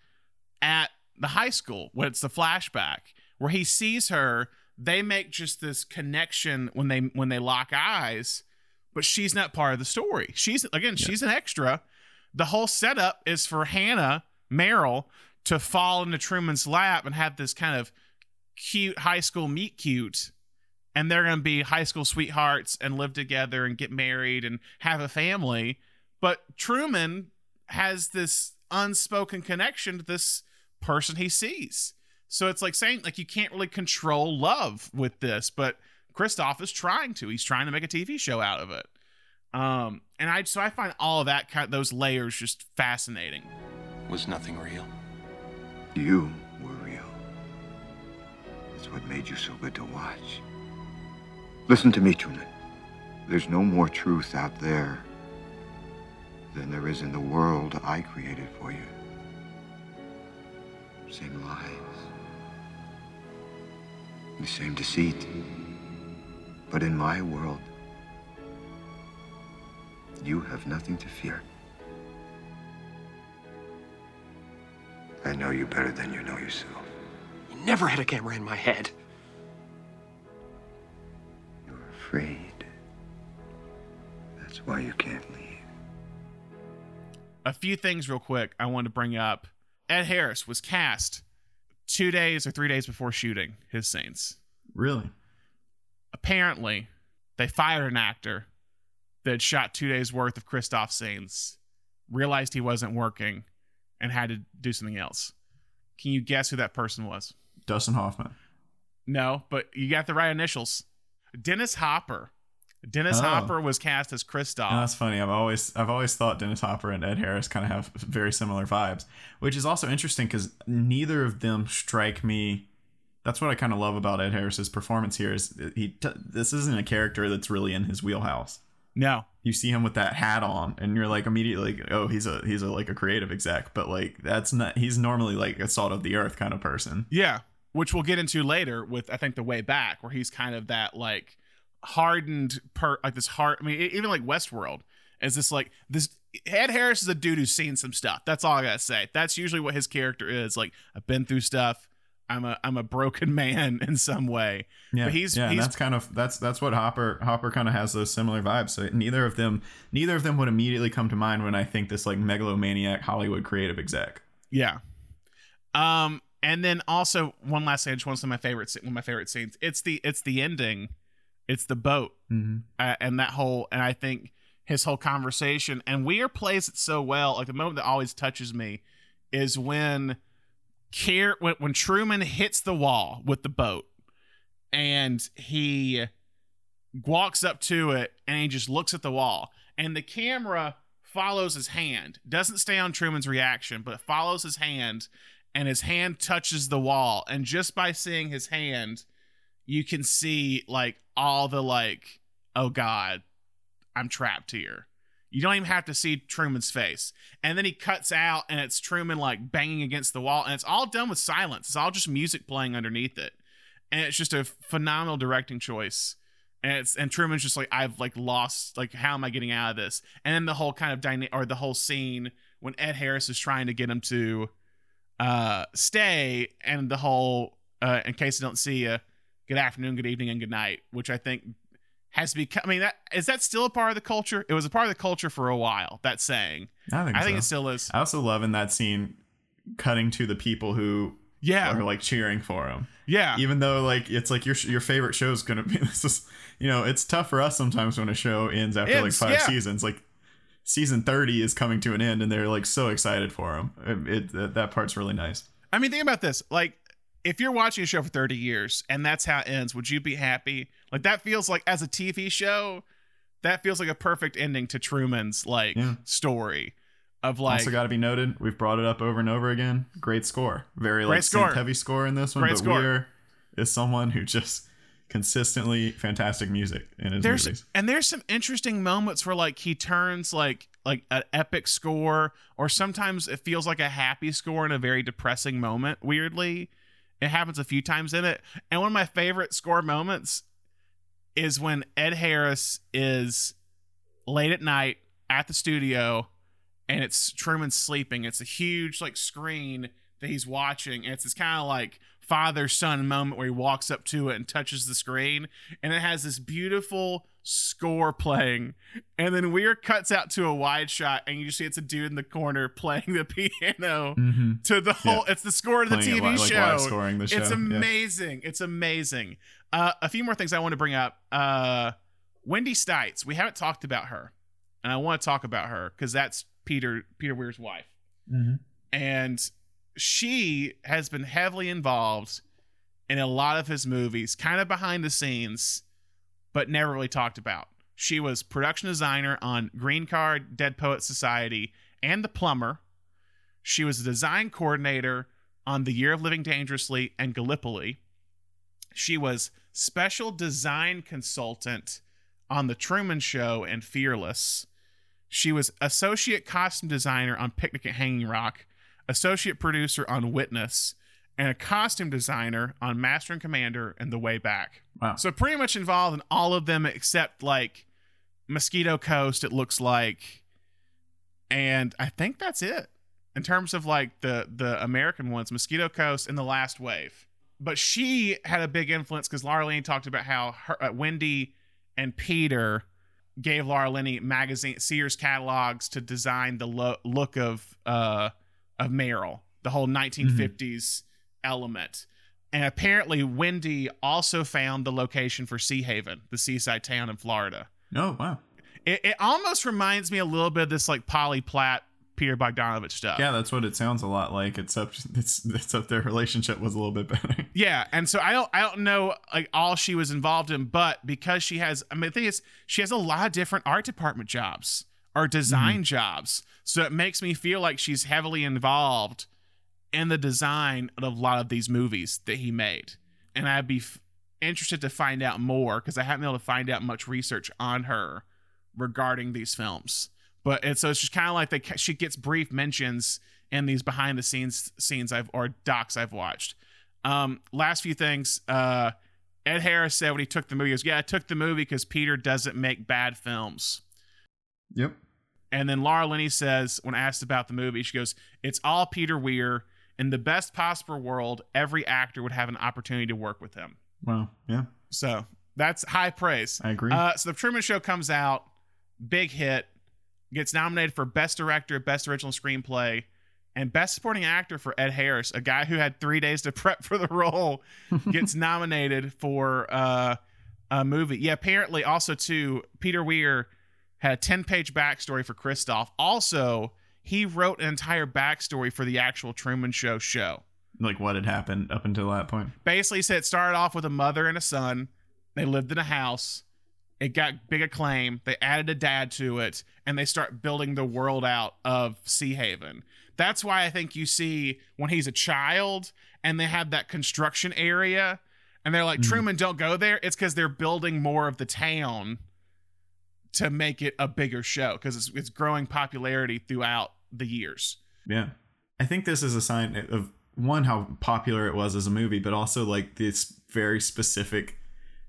at the high school when it's the flashback where he sees her they make just this connection when they when they lock eyes but she's not part of the story. She's again she's an extra. The whole setup is for hannah Meryl to fall into truman's lap and have this kind of cute high school meet cute and they're going to be high school sweethearts and live together and get married and have a family. But truman has this unspoken connection to this person he sees. So it's like saying like you can't really control love with this, but Christof is trying to. He's trying to make a TV show out of it. Um, and I so I find all of that kind of those layers just fascinating. Was nothing real? You were real. It's what made you so good to watch. Listen to me, Truman. There's no more truth out there than there is in the world I created for you. Same lies. The same deceit. But in my world, you have nothing to fear. I know you better than you know yourself. You never had a camera in my head. You're afraid. That's why you can't leave. A few things real quick I wanted to bring up. Ed Harris was cast two days or three days before shooting his scenes. Really? Apparently, they fired an actor that had shot two days worth of Christof scenes, realized he wasn't working, and had to do something else. Can you guess who that person was? Dustin Hoffman. No, but you got the right initials. Dennis Hopper. Dennis Oh. Hopper was cast as Christof. And that's funny. I've always I've always thought Dennis Hopper and Ed Harris kind of have very similar vibes, which is also interesting because neither of them strike me. That's what I kind of love about Ed Harris's performance here. Is he t- this isn't a character that's really in his wheelhouse. no. You see him with that hat on, and you're like immediately, like, oh, he's a he's a like a creative exec, but like that's not. He's normally like a salt of the earth kind of person. Yeah, which we'll get into later with I think the way back where he's kind of that like hardened per like this hard. I mean, even like Westworld is this like this. Ed Harris is a dude who's seen some stuff. That's all I gotta say. That's usually what his character is. Like I've been through stuff. I'm a I'm a broken man in some way. Yeah, But he's- yeah, he's- that's kind of that's that's what Hopper Hopper kind of has those similar vibes. So neither of them neither of them would immediately come to mind when I think this like megalomaniac Hollywood creative exec. Yeah. Um, and then also one last thing. I just want to say my favorite one of my favorite scenes. It's the it's the ending. It's the boat. Mm-hmm. uh, and that whole and I think his whole conversation and Weir plays it so well. Like the moment that always touches me is when Kier when, when Truman hits the wall with the boat and he walks up to it and he just looks at the wall and the camera follows his hand. Doesn't stay on Truman's reaction, but follows his hand, and his hand touches the wall. And just by seeing his hand, you can see like all the like, oh god, I'm trapped here. You don't even have to see Truman's face. And then he cuts out and it's Truman like banging against the wall and it's all done with silence. It's all just music playing underneath it. And it's just a phenomenal directing choice. And it's and Truman's just like I've like lost like how am I getting out of this? And then the whole kind of dyna- or the whole scene when Ed Harris is trying to get him to uh stay and the whole uh in case I don't see you good afternoon, good evening and good night, which I think has become. I mean, that is that still a part of the culture? It was a part of the culture for a while. That saying, I think, I think so. it still is. I also love in that scene cutting to the people who Yeah, are like cheering for him. yeah, Even though like it's like your your favorite show is gonna be this is you know it's tough for us sometimes when a show ends after like five yeah. seasons like season 30 is coming to an end and they're like so excited for him it, it that part's really nice I mean, think about this. Like, if you're watching a show for 30 years and that's how it ends, would you be happy? Like, that feels like as a TV show, that feels like a perfect ending to Truman's like Yeah. story of like also got to be noted we've brought it up over and over again great score very like score. heavy score in this one Great but score. Weir is someone who just consistently fantastic music in his there's movies and there's some interesting moments where like he turns like like an epic score or sometimes it feels like a happy score in a very depressing moment weirdly it happens a few times in it. And one of my favorite score moments is when ed harris is late at night at the studio and it's truman sleeping. It's a huge like screen that he's watching. And it's this kind of like father son moment where he walks up to it and touches the screen. And it has this beautiful score playing. And then Weir cuts out to a wide shot and you just see it's a dude in the corner playing the piano. Mm-hmm. to the whole it's the score of the Playing TV li- show. scoring the show. It's yeah. amazing. It's amazing. Uh, a few more things I want to bring up. Uh, Wendy Stites. We haven't talked about her and I want to talk about her because that's Peter Peter Weir's wife. Mhm. and she has been heavily involved in a lot of his movies, kind of behind the scenes, but never really talked about. She was production designer on Green Card, Dead Poet Society, and The Plumber. She was a design coordinator on The Year of Living Dangerously and Gallipoli. She was special design consultant on The Truman Show and Fearless. She was associate costume designer on Picnic at Hanging Rock, associate producer on Witness, and a costume designer on Master and Commander and The Way Back. wow So pretty much involved in all of them except like Mosquito Coast, it looks like. And I think that's it. In terms of like the the American ones, Mosquito Coast and The Last Wave. But she had a big influence because Laura Linney talked about how her, uh, Wendy and Peter gave Laura Linney magazine Sears catalogs to design the lo- look of uh of Meryl, the whole 1950s element. And apparently Wendy also found the location for Sea Haven, the seaside town in Florida. oh wow It, it almost reminds me a little bit of this like Polly Platt, Peter Bogdanovich stuff. yeah that's what it sounds a lot like except it's except their relationship was a little bit better Yeah, and so I don't I don't know like all she was involved in, but because she has I mean the thing is she has a lot of different art department jobs or design mm-hmm. jobs. So it makes me feel like she's heavily involved in the design of a lot of these movies that he made. And I'd be f- interested to find out more because I haven't been able to find out much research on her regarding these films. But it's so it's just kind of like they ca- she gets brief mentions in these behind the scenes scenes I've or docs I've watched. Um, last few things. Uh, Ed Harris said when he took the movie, he goes, "Yeah, I took the movie because Peter doesn't make bad films." yep And then Laura Linney says, when asked about the movie, she goes, It's all Peter Weir. In the best possible world, every actor would have an opportunity to work with him. wow yeah So that's high praise. i agree Uh, so the Truman Show comes out, big hit, gets nominated for Best Director, Best Original Screenplay, and Best Supporting Actor for Ed Harris, a guy who had three days to prep for the role, gets nominated for uh, a movie. Yeah, apparently also too, Peter Weir had a 10 page backstory for Christof. Also, he wrote an entire backstory for the actual Truman Show show. like what had happened up until that point Basically, he said it started off with a mother and a son. They lived in a house, It got big acclaim. They added a dad to it, and they start building the world out of Sea Haven. That's why I think you see when he's a child and they have that construction area, and they're like, Mhm. Truman, don't go there. It's because they're building more of the town to make it a bigger show because it's, it's growing popularity throughout the years. Yeah. I think this is a sign of one how popular it was as a movie, but also like this very specific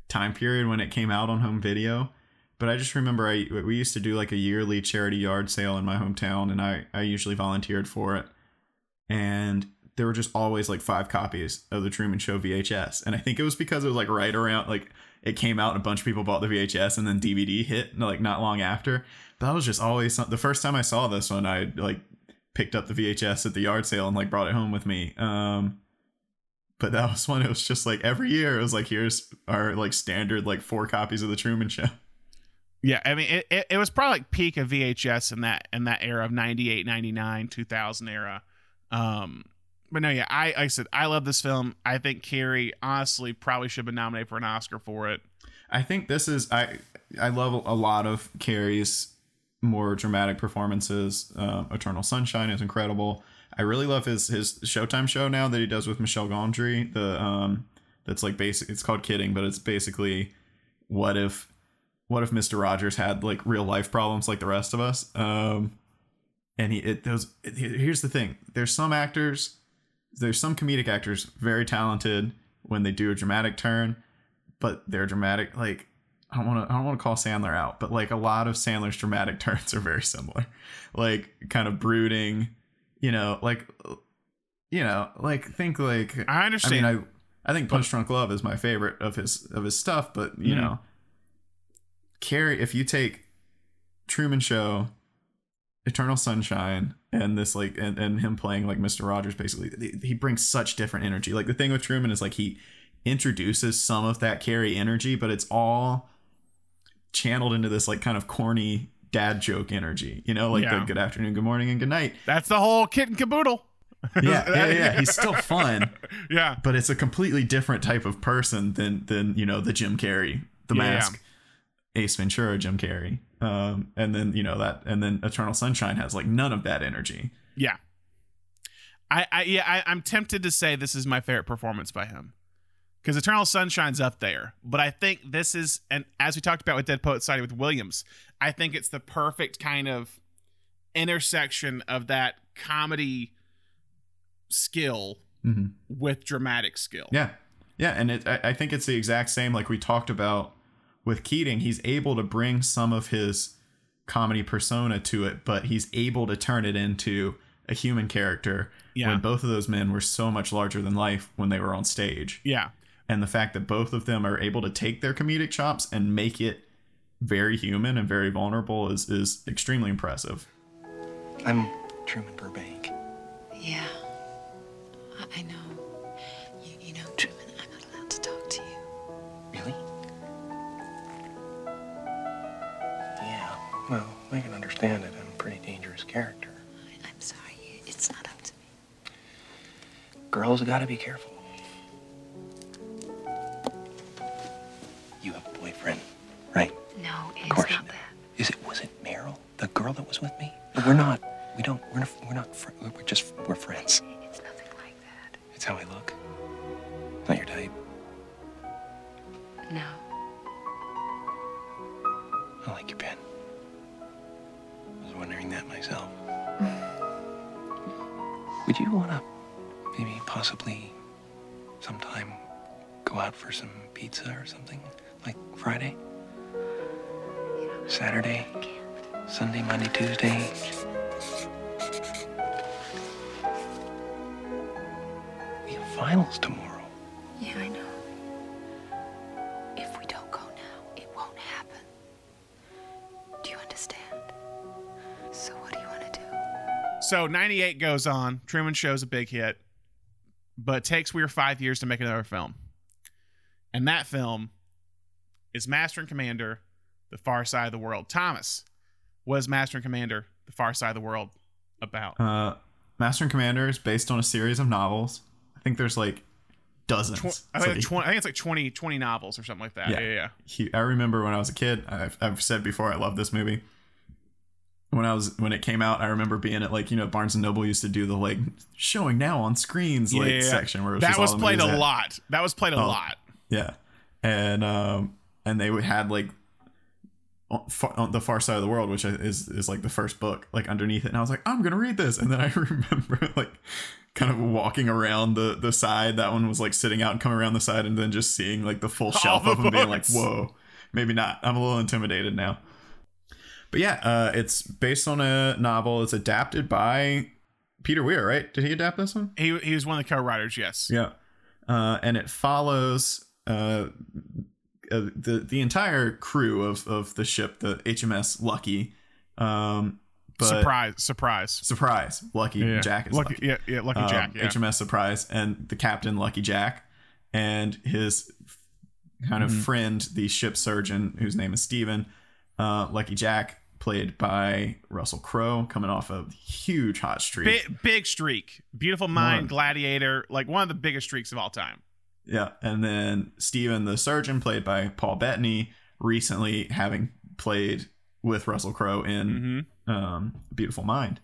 time period when it came out on home video. But I just remember I we used to do like a yearly charity yard sale in my hometown and I I usually volunteered for it. And there were just always like five copies of the Truman Show VHS. And I think it was because it was like right around like it came out and a bunch of people bought the VHS and then DVD hit like not long after. But that was just always some, the first time I saw this one I like picked up the VHS at the yard sale and like brought it home with me. Um but that was one it was just like every year it was like here's our like standard like four copies of the Truman Show. Yeah, I mean, it, it, it was probably like peak of VHS in that in that era of 98, 99, 2000 era. Um, but no, yeah, I, I said I love this film. I think Carrey honestly probably should have been nominated for an Oscar for it. I think this is I I love a lot of Carrey's more dramatic performances. Um, Eternal Sunshine is incredible. I really love his his Showtime show now that he does with Michel Gondry. The um that's like basic. It's called Kidding, but it's basically what if what if Mr. Rogers had like real life problems like the rest of us. Um, and he it those it, here's the thing. There's some actors, there's some comedic actors very talented when they do a dramatic turn, but they're dramatic like I don't want to I don't want to call Sandler out, but like a lot of Sandler's dramatic turns are very similar. Like kind of brooding, you know, like you know, like think like I I understand. mean I I think Punch Drunk Love is my favorite of his of his stuff, but you Mhm. know Carrey if you take Truman Show, Eternal Sunshine, and this like and, and him playing like Mr. Rogers basically he brings such different energy. Like the thing with Truman is like he introduces some of that Carrey energy, but it's all channeled into this like kind of corny dad joke energy, you know, like Yeah. the good afternoon, good morning, and good night. That's the whole kit and caboodle. Yeah, yeah, yeah. He's still fun, yeah, but it's a completely different type of person than than you know the Jim Carrey, the Yeah, yeah. Mask, Ace Ventura, Jim Carrey, um, and then you know that, and then Eternal Sunshine has like none of that energy. yeah. I, I yeah, I, I'm tempted to say this is my favorite performance by him. Because Eternal Sunshine's up there. But I think this is and as we talked about with Dead Poet Society with Williams, I think it's the perfect kind of intersection of that comedy skill Mm-hmm. with dramatic skill. Yeah, yeah, and it, I, I think it's the exact same like we talked about with Keating. He's able to bring some of his comedy persona to it, but he's able to turn it into a human character. Yeah. When both of those men were so much larger than life when they were on stage. Yeah. and the fact that both of them are able to take their comedic chops and make it very human and very vulnerable is is extremely impressive. I'm Truman Burbank. Yeah. I, I know. Well, I can understand it. I'm a pretty dangerous character. I'm sorry. It's not up to me. Girls gotta be careful. You have a boyfriend, right? No, it's course not that. Is it? Was it Meryl, the girl that was with me? No, we're not. We don't. We're not. We're not. We're just. We're friends. It's nothing like that. It's how I look. Not your type. No. I like your pen. I was wondering that myself. Would you want to maybe possibly sometime go out for some pizza or something? Like Friday? Saturday? Sunday, Monday, Tuesday? We have finals tomorrow. Yeah, I know. So 98 goes on. Truman Show's a big hit, but it takes Weir five years to make another film. And that film is Master and Commander, The Far Side of the World. Thomas, was Master and Commander, The Far Side of the World about? Uh, Master and Commander is based on a series of novels. I think there's like dozens. Tw- I, think like it's 20, I think it's like 20, 20 novels or something like that. Yeah. Yeah, yeah. yeah. he, I remember when I was a kid. I've, I've said before I love this movie. When I was when it came out, I remember being at like you know Barnes and Noble used to do the like showing now on screens like Yeah, yeah, yeah. section where it was that was played a that- lot. That was played a Oh. lot. Yeah, and um and they had like on, on the far side of the world, which is is like the first book, like underneath it, and I was like, I'm gonna read this, and then I remember like kind of walking around the the side. That one was like sitting out and coming around the side, and then just seeing like the full shelf of them, being like, whoa, maybe not. I'm a little intimidated now. But yeah, uh, it's based on a novel. It's adapted by Peter Weir, right? Did he adapt this one? He he was one of the co-writers. Yes. Yeah. Uh, and it follows uh, uh, the the entire crew of, of the ship, the HMS Lucky. Um, but surprise! Surprise! surprise, Lucky Yeah. Jack is Lucky, Lucky. Yeah, yeah. Lucky Um, Jack. Yeah. HMS Surprise and the captain Lucky Jack and his kind of Mm-hmm. friend, the ship surgeon whose name is Steven. Uh, Lucky Jack, played by Russell Crowe, coming off a huge hot streak. Big, big streak. Beautiful Mind, One. Gladiator, like one of the biggest streaks of all time. Yeah, and then Steven the surgeon, played by Paul Bettany, recently having played with Russell Crowe in Mm-hmm. um, Beautiful Mind.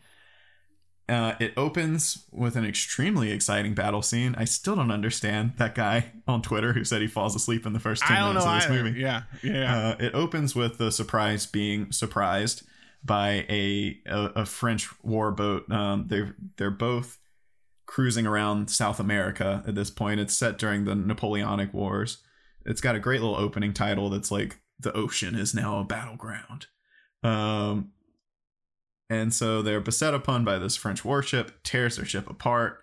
Uh, it opens with an extremely exciting battle scene. I still don't understand that guy on Twitter who said he falls asleep in the first ten minutes of this either. movie. Yeah, yeah. Uh, it opens with the surprise being surprised by a a, a French war boat. Um, they're they're both cruising around South America at this point. It's set during the Napoleonic Wars. It's got a great little opening title that's like "The ocean is now a battleground." Um, and so they're beset upon by this French warship, tears their ship apart,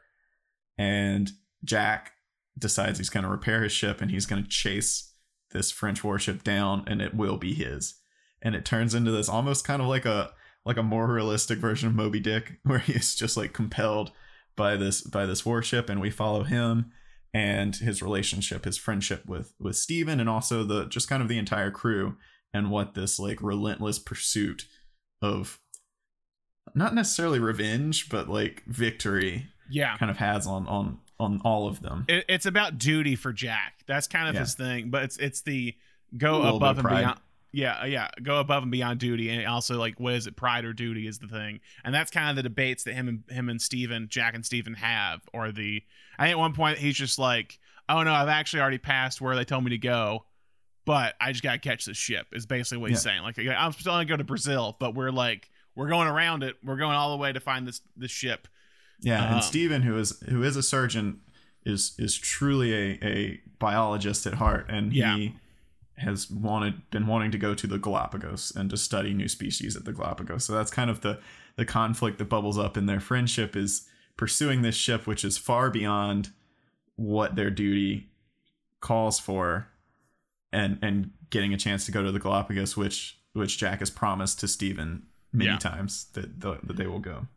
and Jack decides he's going to repair his ship and he's going to chase this French warship down, and it will be his. And it turns into this almost kind of like a like a more realistic version of Moby Dick, where he's just like compelled by this by this warship, and we follow him and his relationship, his friendship with with Steven, and also the just kind of the entire crew, and what this like relentless pursuit of not necessarily revenge, but like victory yeah. kind of has on on on all of them. It, it's about duty for Jack. That's kind of Yeah. his thing, but it's it's the go above and beyond. Yeah, yeah, go above and beyond duty, and also like what is it? Pride or duty is the thing, and that's kind of the debates that him and him and Steven, Jack and Steven have, or the. I think at one point he's just like, "Oh no, I've actually already passed where they told me to go, but I just gotta catch this ship." Is basically what he's saying. Like I'm still gonna go to Brazil, but we're like we're going around it. We're going all the way to find this this ship. Yeah, Um, and Steven, who is who is a surgeon, is is truly a, a biologist at heart, and Yeah. he has wanted been wanting to go to the Galapagos and to study new species at the Galapagos. So that's kind of the the conflict that bubbles up in their friendship is pursuing this ship, which is far beyond what their duty calls for, and and getting a chance to go to the Galapagos, which which Jack has promised to Steven many Yeah. times that the, that they will go.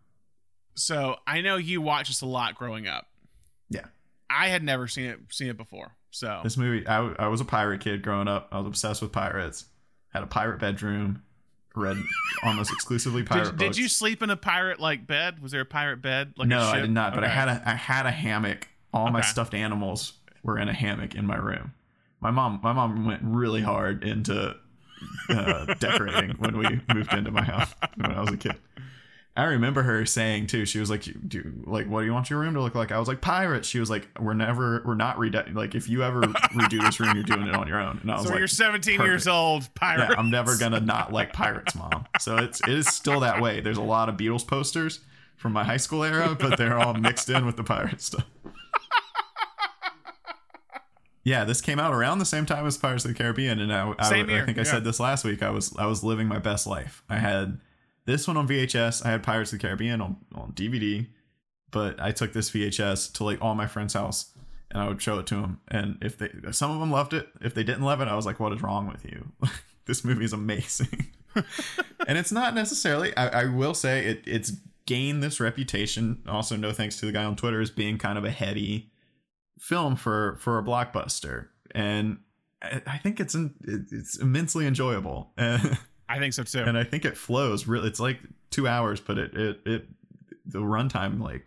So I know you watched this a lot growing up. Yeah. I had never seen it seen it before. So This movie, I, I was a pirate kid growing up. I was obsessed with pirates. Had a pirate bedroom. Read almost exclusively pirate did, books. did you sleep in a pirate like bed? Was there a pirate bed? Like no, I did not. But I had a I had a hammock. All my stuffed animals were in a hammock in my room. My mom my mom went really hard into uh, decorating when we moved into my house when I was a kid. I remember her saying too. She was like, "Do like what do you want your room to look like?" I was like, "Pirates." She was like, "We're never, we're not redo like if you ever redo this room, you're doing it on your own." And I was So like, you're 17 years old, pirate. yeah, I'm never gonna not like pirates, mom. So it's it is still that way. There's a lot of Beatles posters from my high school era, but they're all mixed in with the pirate stuff. Yeah, this came out around the same time as Pirates of the Caribbean, and I, I, I think I yeah. said this last week. I was I was living my best life. I had this one on VHS. I had Pirates of the Caribbean on, on DVD, but I took this VHS to like all my friends' house, and I would show it to them. And if they some of them loved it, if they didn't love it, I was like, "What is wrong with you? this movie is amazing." and it's not necessarily. I, I will say it. It's gained this reputation. Also, no thanks to the guy on Twitter as being kind of a heady film for for a blockbuster, and I I think it's in, it's immensely enjoyable. I think so too. and I think it flows really. It's like two hours, but it it it the runtime like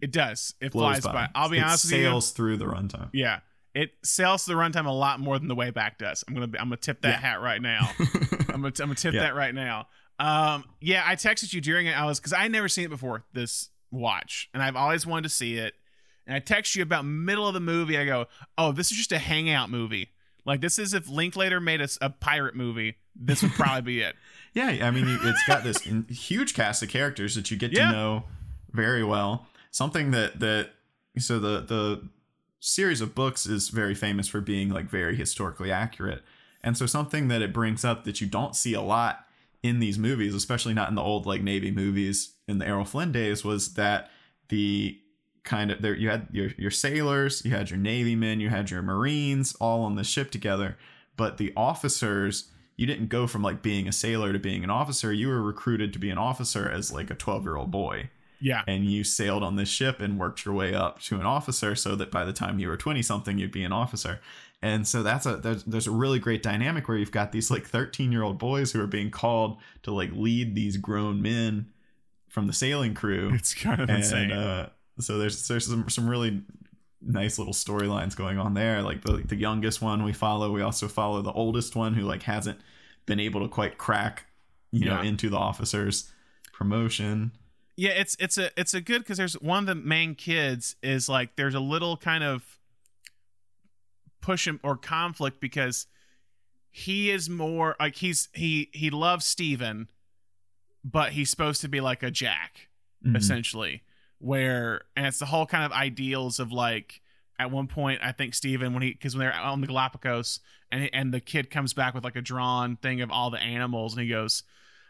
It does. It flies by. I'll be it honest with you. It sails through the runtime. Yeah. It sails the runtime a lot more than the way back does. I'm gonna be, I'm gonna tip that Yeah. hat right now. I'm gonna I'm gonna tip Yeah. that right now. Um, yeah, I texted you during it. I was because I had never seen it before this watch, and I've always wanted to see it. And I text you about middle of the movie. I go, oh, this is just a hangout movie. Like this is if Linklater made us a, pirate movie. This would probably be it. Yeah, I mean, it's got this huge cast of characters that you get Yeah. to know very well. Something that that so the the series of books is very famous for being like very historically accurate, and so something that it brings up that you don't see a lot in these movies, especially not in the old like Navy movies in the Errol Flynn days, was that the kind of there you had your your sailors, you had your navy men, you had your marines all on the ship together, but the officers you didn't go from like being a sailor to being an officer. You were recruited to be an officer as like a 12 year old boy. Yeah. And you sailed on this ship and worked your way up to an officer so that by the time you were 20 something, you'd be an officer. And so that's a there's, there's a really great dynamic where you've got these like 13 year old boys who are being called to like lead these grown men from the sailing crew. It's kind of insane. Uh, so there's there's some some really nice little storylines going on there. Like the the youngest one we follow, we also follow the oldest one who like hasn't been able to quite crack, you know, Yeah. into the officer's promotion. yeah it's it's a it's a good because there's one of the main kids is like there's a little kind of push him or conflict because he is more like he's he he loves Steven but he's supposed to be like a jack Mhm. essentially where and it's the whole kind of ideals of like at one point i think steven when he because when they're on the galapagos and and the kid comes back with like a drawn thing of all the animals and he goes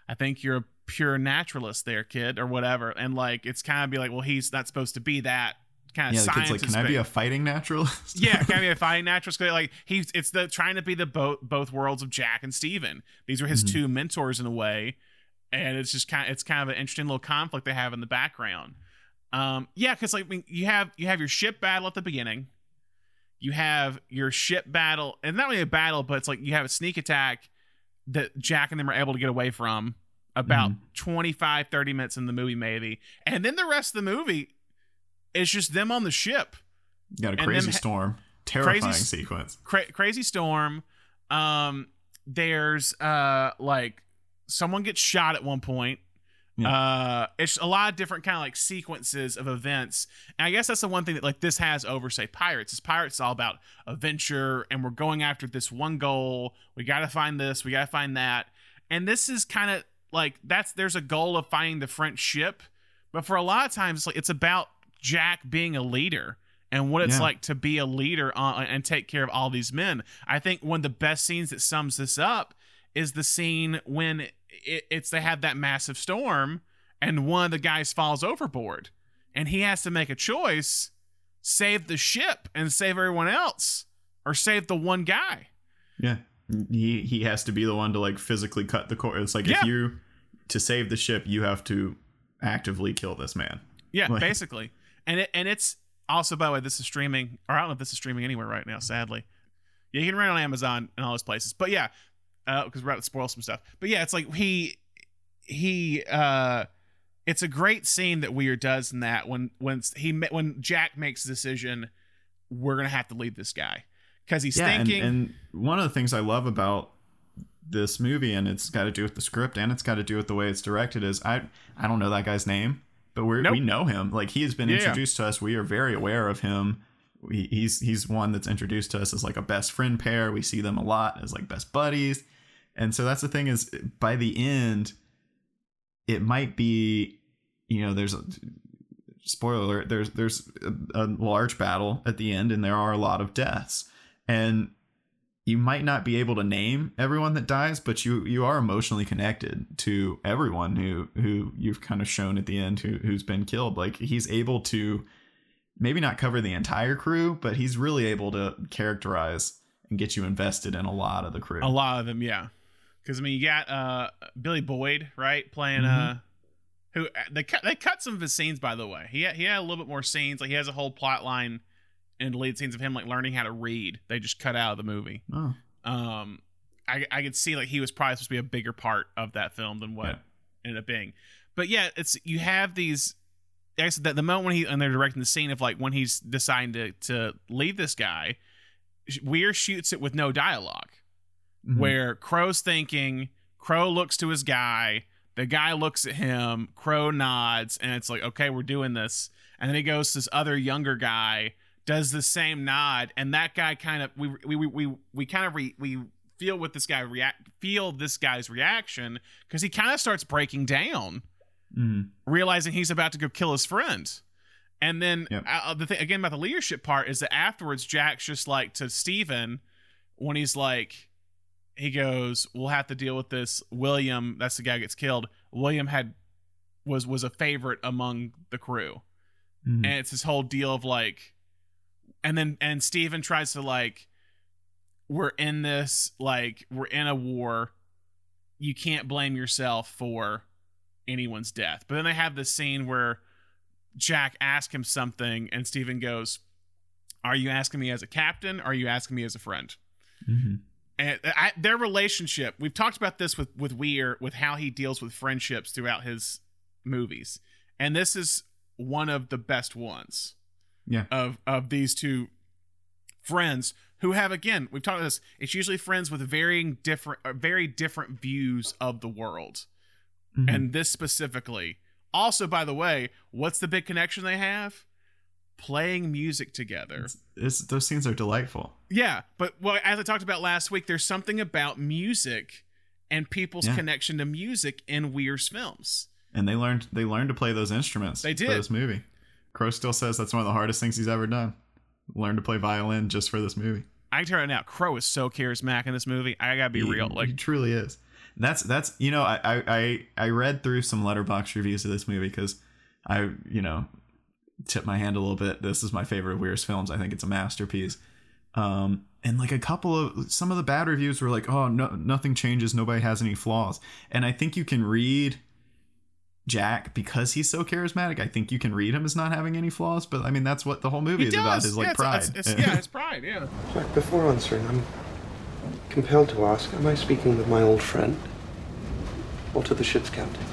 i think you're a pure naturalist there kid or whatever and like it's kind of be like well he's not supposed to be that kind of Yeah, kid's like, can I be a fighting naturalist? yeah, can I be a fighting naturalist? Like he's it's the trying to be the both both worlds of Jack and Steven. These are his Mhm. two mentors in a way, and it's just kind of it's kind of an interesting little conflict they have in the background. Um, yeah, because like I mean, you have you have your ship battle at the beginning, you have your ship battle, and not really a battle, but it's like you have a sneak attack that Jack and them are able to get away from about Mhm. 25 30 minutes in the movie maybe and then the rest of the movie is just them on the ship got a crazy ha- storm. Terrifying s- sequence. cra- crazy storm um there's uh like someone gets shot at one point Yeah. uh it's a lot of different kind of like sequences of events. And i guess that's the one thing that like this has over say pirates. Is pirates is all about adventure and we're going after this one goal. We gotta find this we gotta find that. And this is kind of like that's there's a goal of finding the french ship. But for a lot of times it's like it's about jack being a leader and what it's Yeah. like to be a leader on, and take care of all these men. I think one of the best scenes that sums this up is the scene when it, it's they have that massive storm and one of the guys falls overboard and he has to make a choice save the ship and save everyone else or save the one guy Yeah. He he has to be the one to like physically cut the cord. It's like Yeah. if you to save the ship, you have to actively kill this man. yeah Like- basically and it and it's also by the way this is streaming or i don't know if this is streaming anywhere right now sadly yeah you can rent on amazon and all those places but yeah because we're about to spoil some stuff but yeah it's like he he uh it's a great scene that Weir does in that when when he when jack makes the decision we're gonna have to leave this guy because he's yeah, and, thinking and one of the things I love about this movie, and it's got to do with the script, and it's got to do with the way it's directed, is I I don't know that guy's name, but we Nope. we know him. Like he has been Yeah. introduced to us. We are very aware of him. He's he's one that's introduced to us as like a best friend pair. We see them a lot as like best buddies, and so that's the thing is by the end, it might be, you know, there's a spoiler alert, there's there's a, a large battle at the end, and there are a lot of deaths, and you might not be able to name everyone that dies, but you you are emotionally connected to everyone who who you've kind of shown at the end who who's been killed. Like he's able to maybe not cover the entire crew, but he's really able to characterize and get you invested in a lot of the crew. a lot of them yeah because i mean you got uh billy boyd right playing Mhm. uh who they cut they cut some of his scenes by the way. He had, he had a little bit more scenes like he has a whole plot line and lead scenes of him like learning how to read. They just cut out of the movie. Oh, um i i could see like he was probably supposed to be a bigger part of that film than what Yeah. ended up being. But yeah it's you have these I that the moment when he and they're directing the scene of like when he's deciding to to leave this guy, Weir shoots it with no dialog Mhm. where Crowe's thinking, Crowe looks to his guy, the guy looks at him, Crowe nods, and it's like, okay, we're doing this. And then he goes to this other younger guy, does the same nod, and that guy kind of we we we we, we kind of re, we feel with this guy react feel this guy's reaction because he kind of starts breaking down Mhm. realizing he's about to go kill his friend. And then Yep. uh, the thing again about the leadership part is that afterwards, Jack's just like to Steven when he's like, he goes, "We'll have to deal with this." William, that's the guy gets killed. William had was was a favorite among the crew, Mhm. and it's this whole deal of like, and then and Stephen tries to like, we're in this like we're in a war. You can't blame yourself for anyone's death. But then they have this scene where Jack asks him something, and Stephen goes, Are you asking me as a captain? Or are you asking me as a friend? Mhm. And I, their relationship, we've talked about this with, with Weir, with how he deals with friendships throughout his movies. And this is one of the best ones Yeah. of, of these two friends who have, again, we've talked about this, it's usually friends with varying different, uh, very different views of the world Mhm. and this specifically. Also, by the way, what's the big connection they have? Playing music together. It's- it's- those scenes are delightful. Yeah, but well, as I talked about last week, there's something about music and people's Yeah. connection to music in Weir's films. and they learned they learned to play those instruments They for did. this movie Crowe still says that's one of the hardest things he's ever done learn to play violin just for this movie I can tell you right now, Crowe is so charismatic in this movie. I gotta be He- real. he truly is that's that's you know I I I, I read through some Letterboxd reviews of this movie because I you know tip my hand a little bit this is my favorite of Weir's films I think it's a masterpiece um and like a couple of some of the bad reviews were like oh no nothing changes nobody has any flaws and I think you can read Jack because he's so charismatic I think you can read him as not having any flaws but I mean that's what the whole movie he is does. about is like yeah, it's- pride it's- it's- yeah, it's pride. Yeah. Jack, before answering, I'm compelled to ask, am I speaking with my old friend? Or to the ship's captain?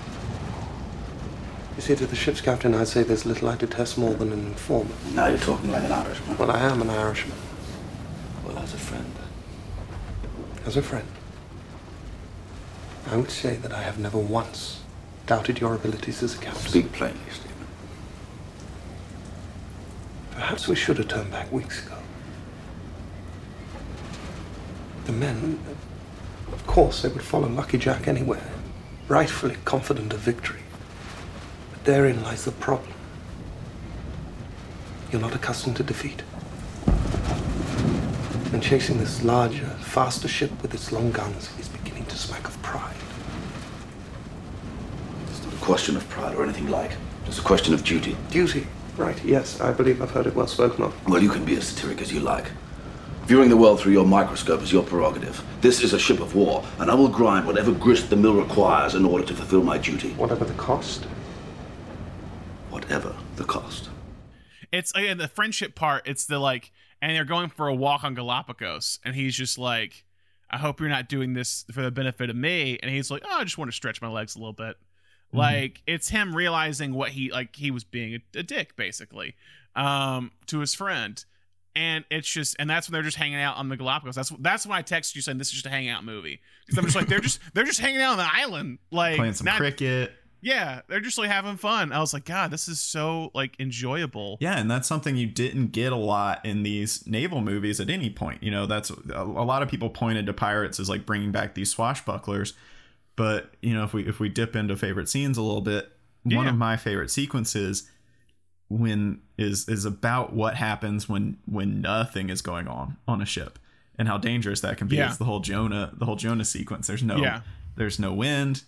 You see, to the ship's captain, I'd say there's little I detest more than an informant. Now you're talking like an Irishman. Well, I am an Irishman. Well, as a friend. As a friend, I would say that I have never once doubted your abilities as a captain. Speak plainly, Stephen. Perhaps we should have turned back weeks ago. The men, of course, they would follow Lucky Jack anywhere, rightfully confident of victory. Therein lies the problem. You're not accustomed to defeat. And chasing this larger, faster ship with its long guns is beginning to smack of pride. It's not a question of pride or anything like. It's a question of duty. Duty, right, yes, I believe I've heard it well spoken of. Well, you can be as satiric as you like. Viewing the world through your microscope is your prerogative. This is a ship of war, and I will grind whatever grist the mill requires in order to fulfill my duty. Whatever the cost. Whatever the cost. It's again the friendship part. It's the like, and they're going for a walk on Galapagos, and he's just like, "I hope you're not doing this for the benefit of me." And he's like, "Oh, I just want to stretch my legs a little bit." Like it's him realizing what he like he was being a, a dick basically um to his friend. And it's just, and that's when they're just hanging out on the Galapagos. That's that's when I texted you saying this is just a hangout movie because I'm just like they're just they're just hanging out on the island, like playing some not- cricket Yeah, they're just like having fun. I was like, God, this is so like enjoyable. Yeah, and that's something you didn't get a lot in these naval movies at any point. You know, that's a, a lot of people pointed to pirates as like bringing back these swashbucklers, but you know, if we if we dip into favorite scenes a little bit, one of my favorite sequences when is is about what happens when when nothing is going on on a ship and how dangerous that can be. Yeah. It's the whole Jonah the whole Jonah sequence. There's no Yeah. there's no wind.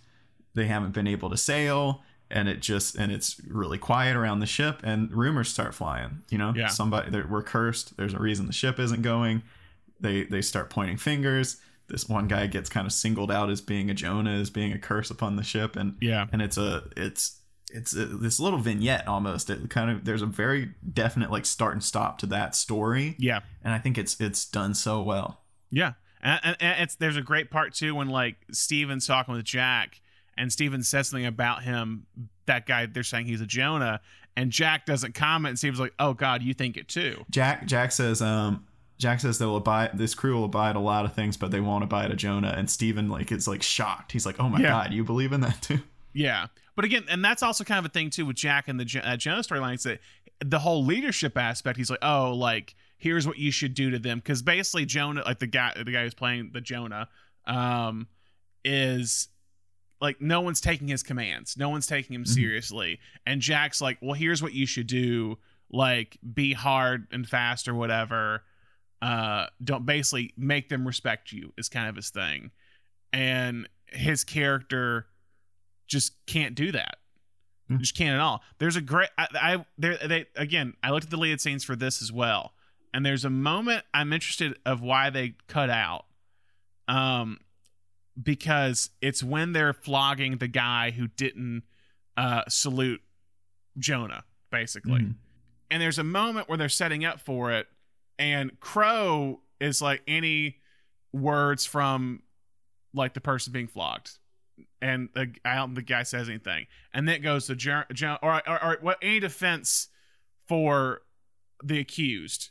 They haven't been able to sail and it just and it's really quiet around the ship and rumors start flying you know? Yeah. somebody they're- we're cursed. There's a reason the ship isn't going. They they start pointing fingers. This one guy gets kind of singled out as being a jonah as being a curse upon the ship and Yeah. and it's a it's it's a, this little vignette almost it kind of there's a very definite like start and stop to that story. Yeah. and i think it's it's done so well. Yeah, and, and, and it's there's a great part too when like Stephen's talking with Jack, and Stephen says something about him. That guy, they're saying he's a Jonah, and Jack doesn't comment and seems like, oh God, you think it too. Jack Jack says um Jack says they'll abide this crew will abide a lot of things, but they won't abide a Jonah. And Stephen like is like shocked. He's like, Oh my Yeah. god, you believe in that too? Yeah, but again, and that's also kind of a thing too with Jack and the uh, Jonah storyline. Is that the whole leadership aspect? He's like, oh, like here's what you should do to them, because basically Jonah, like the guy, the guy who's playing the Jonah, um, is like no one's taking his commands, no one's taking him seriously, and Jack's like, well, here's what you should do, like be hard and fast or whatever. Uh, don't basically make them respect you is kind of his thing, and his character just can't do that. Hmm. Just can't at all. There's a great I, I there they again, I looked at the lead scenes for this as well. And there's a moment I'm interested of why they cut out. Um because it's when they're flogging the guy who didn't uh salute Jonah, basically. Mhm. And there's a moment where they're setting up for it and Crowe is like any words from like the person being flogged and the, I don't think the guy says anything, and then it goes to Jer- Jer- or, or or what any defense for the accused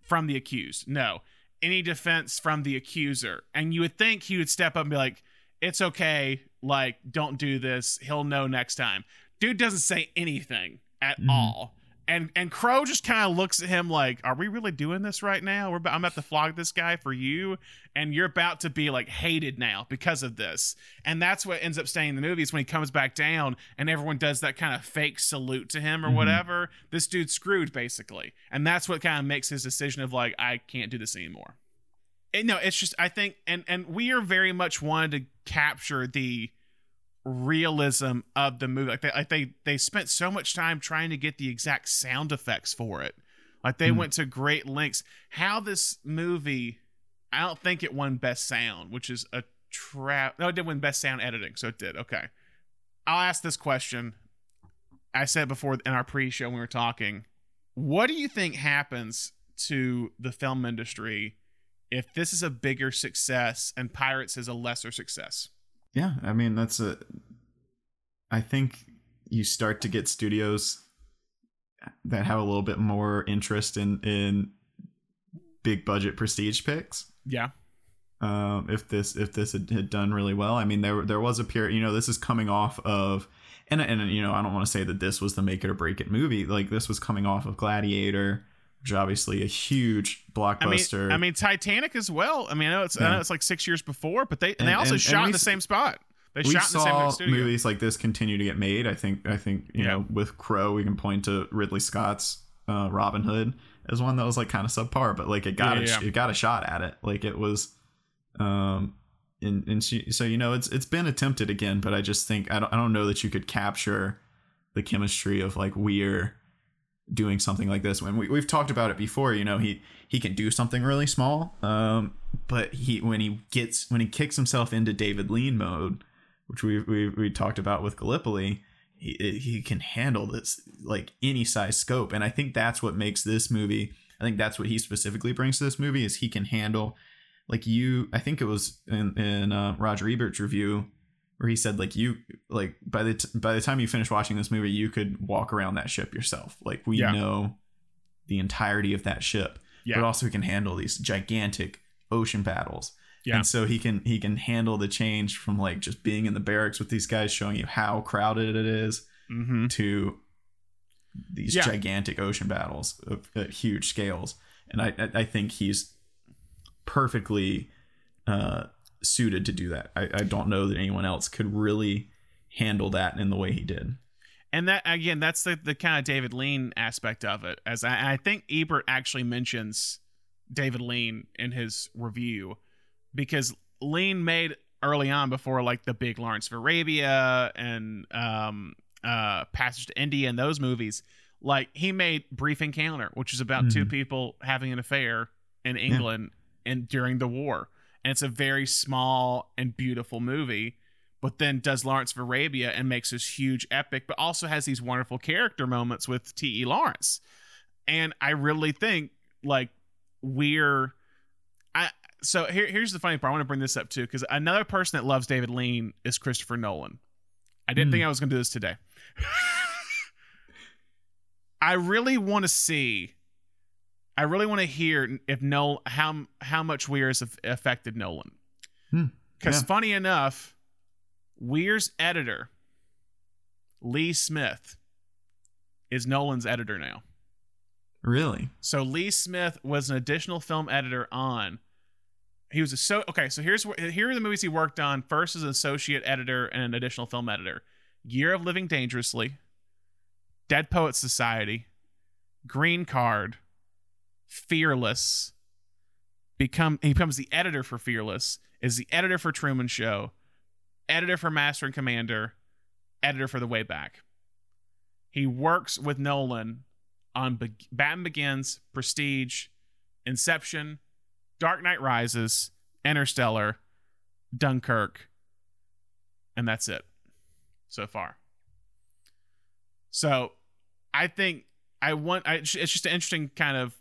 from the accused. No, any defense from the accuser, and you would think he would step up and be like, "It's okay, like don't do this. He'll know next time." Dude doesn't say anything at Mhm. all. And and Crowe just kind of looks at him like, "Are we really doing this right now? We're about, I'm about to flog this guy for you, and you're about to be like hated now because of this." And that's what ends up staying in the movies when he comes back down and everyone does that kind of fake salute to him or Mhm. whatever. This dude's screwed basically, and that's what kind of makes his decision of like, "I can't do this anymore." And no, it's just I think, and and we are very much wanted to capture the realism of the movie. Like they, like they, they spent so much time trying to get the exact sound effects for it. Like they Hmm. went to great lengths. How this movie, I don't think it won Best Sound, which is a trap. No, it did win Best Sound Editing, so it did. Okay, I'll ask this question. I said before in our pre-show when we were talking. What do you think happens to the film industry if this is a bigger success and Pirates is a lesser success? Yeah, I mean that's a. I think you start to get studios that have a little bit more interest in in big budget prestige picks. Yeah. Um, if this if this had, had done really well, I mean there there was a period. You know, this is coming off of, and and you know I don't want to say that this was the make it or break it movie. Like this was coming off of Gladiator, which obviously a huge I mean, blockbuster. I mean Titanic as well. I mean, I know it's I know it's like six years before, but they and, And- they also and- shot and in the same spot. They we shot in the same movies like this continue to get made. I think I think you Yeah. know with Crowe we can point to Ridley Scott's uh, Robin Hood as one that was like kind of subpar, but like it got Yeah, a, yeah. it got a shot at it. Like it was, um, and and she, so you know it's it's been attempted again, but I just think I don't I don't know that you could capture the chemistry of like Weir doing something like this. When we, we've talked about it before you know he he can do something really small um but he when he gets when he kicks himself into david lean mode which we we, we talked about with gallipoli he, he can handle this like any size scope. And i think that's what makes this movie i think that's what he specifically brings to this movie is he can handle like you i think it was in in uh, roger ebert's review where he said like you like by the t- by the time you finish watching this movie you could walk around that ship yourself like we Yeah. know the entirety of that ship Yeah. but also he can handle these gigantic ocean battles Yeah. and so he can he can handle the change from like just being in the barracks with these guys showing you how crowded it is mm-hmm. to these Yeah. gigantic ocean battles of, at huge scales and I, I i think he's perfectly uh suited to do that I, I don't know that anyone else could really handle that in the way he did And that again, that's the the kind of David Lean aspect of it. As I, I think Ebert actually mentions David Lean in his review because Lean made early on before like the big Lawrence of Arabia and um uh Passage to India and those movies. Like he made Brief Encounter, which is about two Mhm. people having an affair in England and during the war. And it's a very small and beautiful movie but then does Lawrence of Arabia and makes this huge epic, but also has these wonderful character moments with T.E. Lawrence. And I really think like we're I so here, here's the funny part. I want to bring this up too, because another person that loves David Lean is Christopher Nolan. I didn't Hmm. think I was gonna do this today. I really want to see. I really want to hear if no how how much Weir's affected Nolan. Hmm, Because yeah. funny enough, Weir's editor, Lee Smith, is Nolan's editor now. Really? So Lee Smith was an additional film editor on. He was a so okay. So here's here are the movies he worked on. First as an associate editor and an additional film editor. Year of Living Dangerously, Dead Poets Society, Green Card, Fearless. Become he becomes the editor for Fearless. Is the editor for Truman Show, editor for Master and Commander, editor for The Way Back. He works with Nolan on Be- Batman Begins, Prestige, Inception, Dark Knight Rises, Interstellar, Dunkirk, and that's it so far. So, I think I want. I, it's just an interesting kind of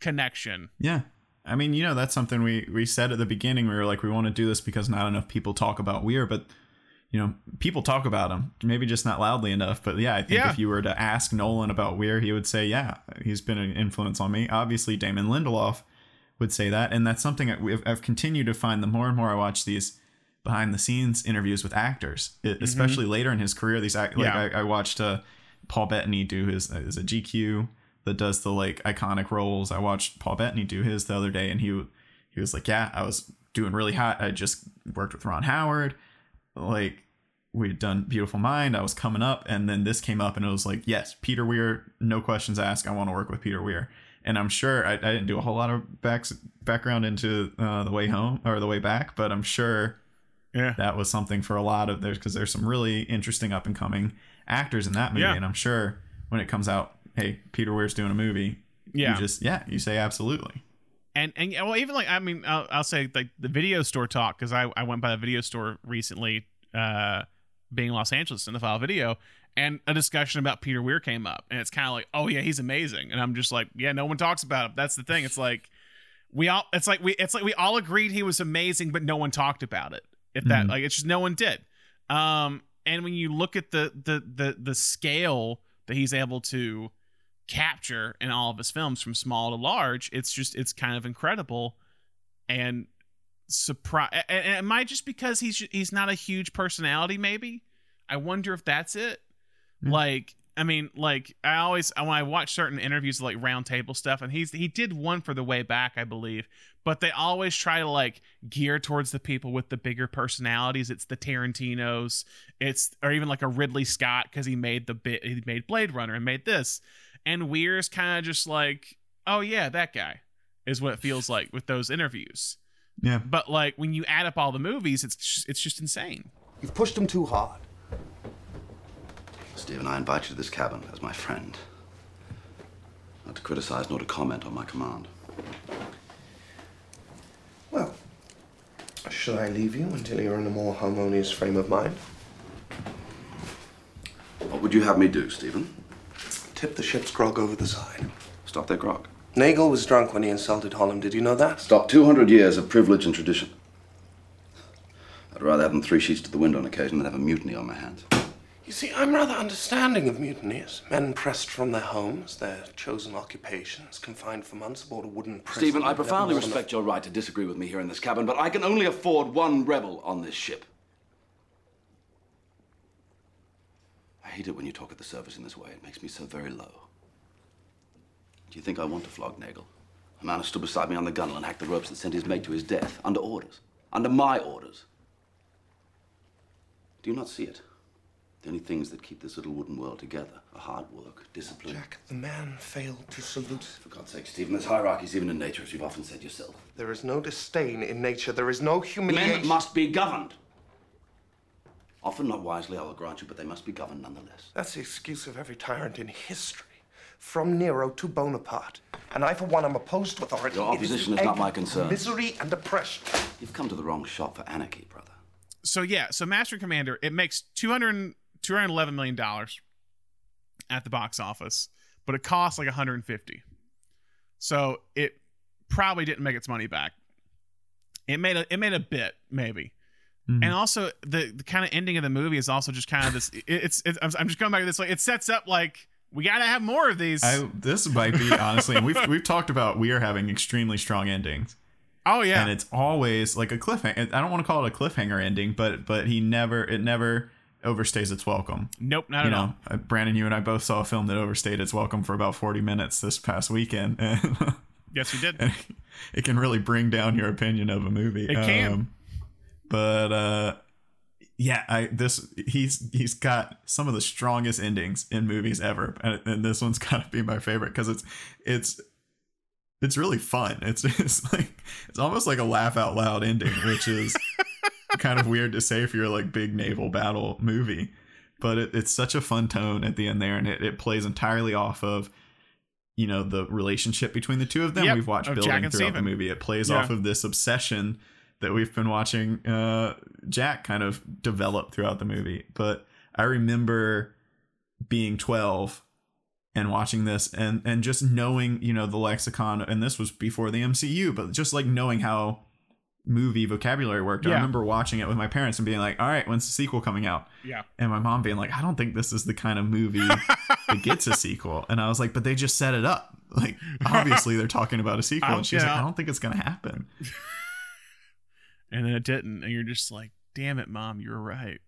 connection. Yeah. I mean, you know, that's something we we said at the beginning. We were like, we want to do this because not enough people talk about Weir, but you know, people talk about him, maybe just not loudly enough. But yeah, I think Yeah. if you were to ask Nolan about Weir, he would say, yeah, he's been an influence on me. Obviously, Damon Lindelof would say that, and that's something that we've, I've continued to find. The more and more I watch these behind the scenes interviews with actors, it, especially later in his career, these act like Mm-hmm. Yeah. I, I watched uh, Paul Bettany do his is a GQ that does the like iconic roles. I watched Paul Bettany do his the other day, and he he was like, "Yeah, I was doing really hot. I just worked with Ron Howard, like we'd done Beautiful Mind. I was coming up, and then this came up, and it was like, yes, Peter Weir, no questions asked. I want to work with Peter Weir." And I'm sure I, I didn't do a whole lot of back, background into uh, the way home or the way back, but I'm sure Yeah. that was something for a lot of there's because there's some really interesting up and coming actors in that movie, Yeah. and I'm sure when it comes out, hey, Peter Weir's doing a movie. Yeah. you just yeah, you say absolutely. and and well even like i mean i'll, I'll say like the video store talk because I, I went by the video store recently uh being in los angeles in the file video and a discussion about peter weir came up and it's kind of like oh yeah he's amazing and i'm just like yeah no one talks about him that's the thing it's like we all it's like we it's like we all agreed he was amazing but no one talked about it if that Mhm. like it's just no one did um and when you look at the the the the scale that he's able to capture in all of his films from small to large it's just it's kind of incredible and surprise and and it might just because he's he's not a huge personality maybe? I wonder if that's it. Yeah. like i mean like i always when i watch certain interviews like roundtable stuff and he's he did one for the way back i believe but they always try to like gear towards the people with the bigger personalities. It's the tarantinos. It's or even like a ridley scott because he made the bit he made blade runner and made this and Weir's kind of just like, oh yeah, that guy is what it feels like with those interviews. Yeah, But like when you add up all the movies, it's just, it's just insane. You've pushed him too hard. Stephen, I invite you to this cabin as my friend. Not to criticize nor to comment on my command. Well, should I leave you until you're in a more harmonious frame of mind? What would you have me do, Stephen? Tip the ship's grog over the side. Stop their grog. Nagle was drunk when he insulted Hollom. Did you know that? Stop 200 years of privilege and tradition. I'd rather have them three sheets to the wind on occasion than have a mutiny on my hands. You see, I'm rather understanding of mutinies. Men pressed from their homes, their chosen occupations, confined for months aboard a wooden prison. Stephen, I profoundly Levels on respect your right to disagree with me here in this cabin, but I can only afford one rebel on this ship. I hate it when you talk at the service in this way. It makes me so very low. Do you think I want to flog Nagle? A man who stood beside me on the gunwale and hacked the ropes that sent his mate to his death, under orders. Under my orders. Do you not see it? The only things that keep this little wooden world together are hard work, discipline. Jack, the man failed to salute. For God's sake, Stephen, there's hierarchies even in nature, as you've often said yourself. There is no disdain in nature. There is no humiliation. Men must be governed. Often not wisely, I will grant you, but they must be governed nonetheless. That's the excuse of every tyrant in history, from Nero to Bonaparte. And I, for one, am opposed to authority. Your opposition the is not my concern. Misery and oppression. You've come to the wrong shop for anarchy, brother. So yeah, so Master Commander, it makes 200, 211 million dollars at the box office, but it costs like 150. So it probably didn't make its money back. It made a it made a bit maybe. Mhm. And also the, the kind of ending of the movie is also just kind of this. it- It's, it's I'm just going back to this like it sets up like We gotta have more of these. I this might be honestly, and we've we've talked about we are having extremely strong endings. oh yeah, and it's always like a cliffhanger. I don't want to call it a cliffhanger ending, but but he never it never overstays its welcome. nope, not You at all. know, uh, Brandon, you and I both saw a film that overstayed its welcome for about forty minutes this past weekend, and, Yes, we did. and it can really bring down your opinion of a movie. It can. Um, but uh, yeah, I this he's he's got some of the strongest endings in movies ever, and, and this one's got to be my favorite because it's it's it's really fun. It's it's like it's almost like a laugh out loud ending, which is kind of weird to say if you're like big naval battle movie, but it, it's such a fun tone at the end there, and it, it plays entirely off of you know the relationship between the two of them. Yep, We've watched building throughout the movie. It plays Yeah. off of this obsession that we've been watching uh, Jack kind of develop throughout the movie. But I remember being 12 and watching this and and just knowing you know the lexicon and this was before the MCU but just like knowing how movie vocabulary worked. I remember watching it with my parents and being like all right when's the sequel coming out? Yeah. and my mom being like I don't think this is the kind of movie that gets a sequel. And I was like but they just set it up. Like obviously they're talking about a sequel. And she's like. I don't think it's gonna happen And then it didn't, and you're just like, "Damn it, mom, you're right."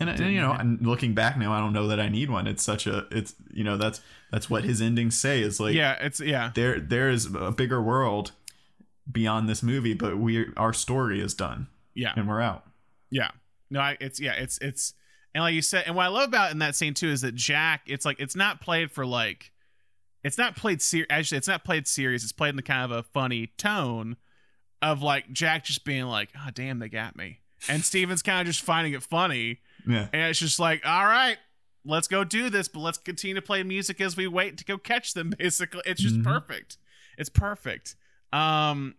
and, and you know and looking back now I don't know that I need one it's such a it's you know that's that's what his endings say is like yeah, it's yeah, there there is a bigger world beyond this movie but we our story is done yeah. and we're out Yeah. No, I, it's yeah, it's it's and like you said, and what I love about in that scene too is that Jack, it's like it's not played for like, it's not played ser- actually, it's not played serious. It's played in the kind of a funny tone of like Jack just being like, "Oh damn, they got me," and Stephen's kind of just finding it funny, yeah and it's just like, "All right." Let's go do this, but let's continue to play music as we wait to go catch them. Basically, it's just Mhm. perfect. It's perfect. Um,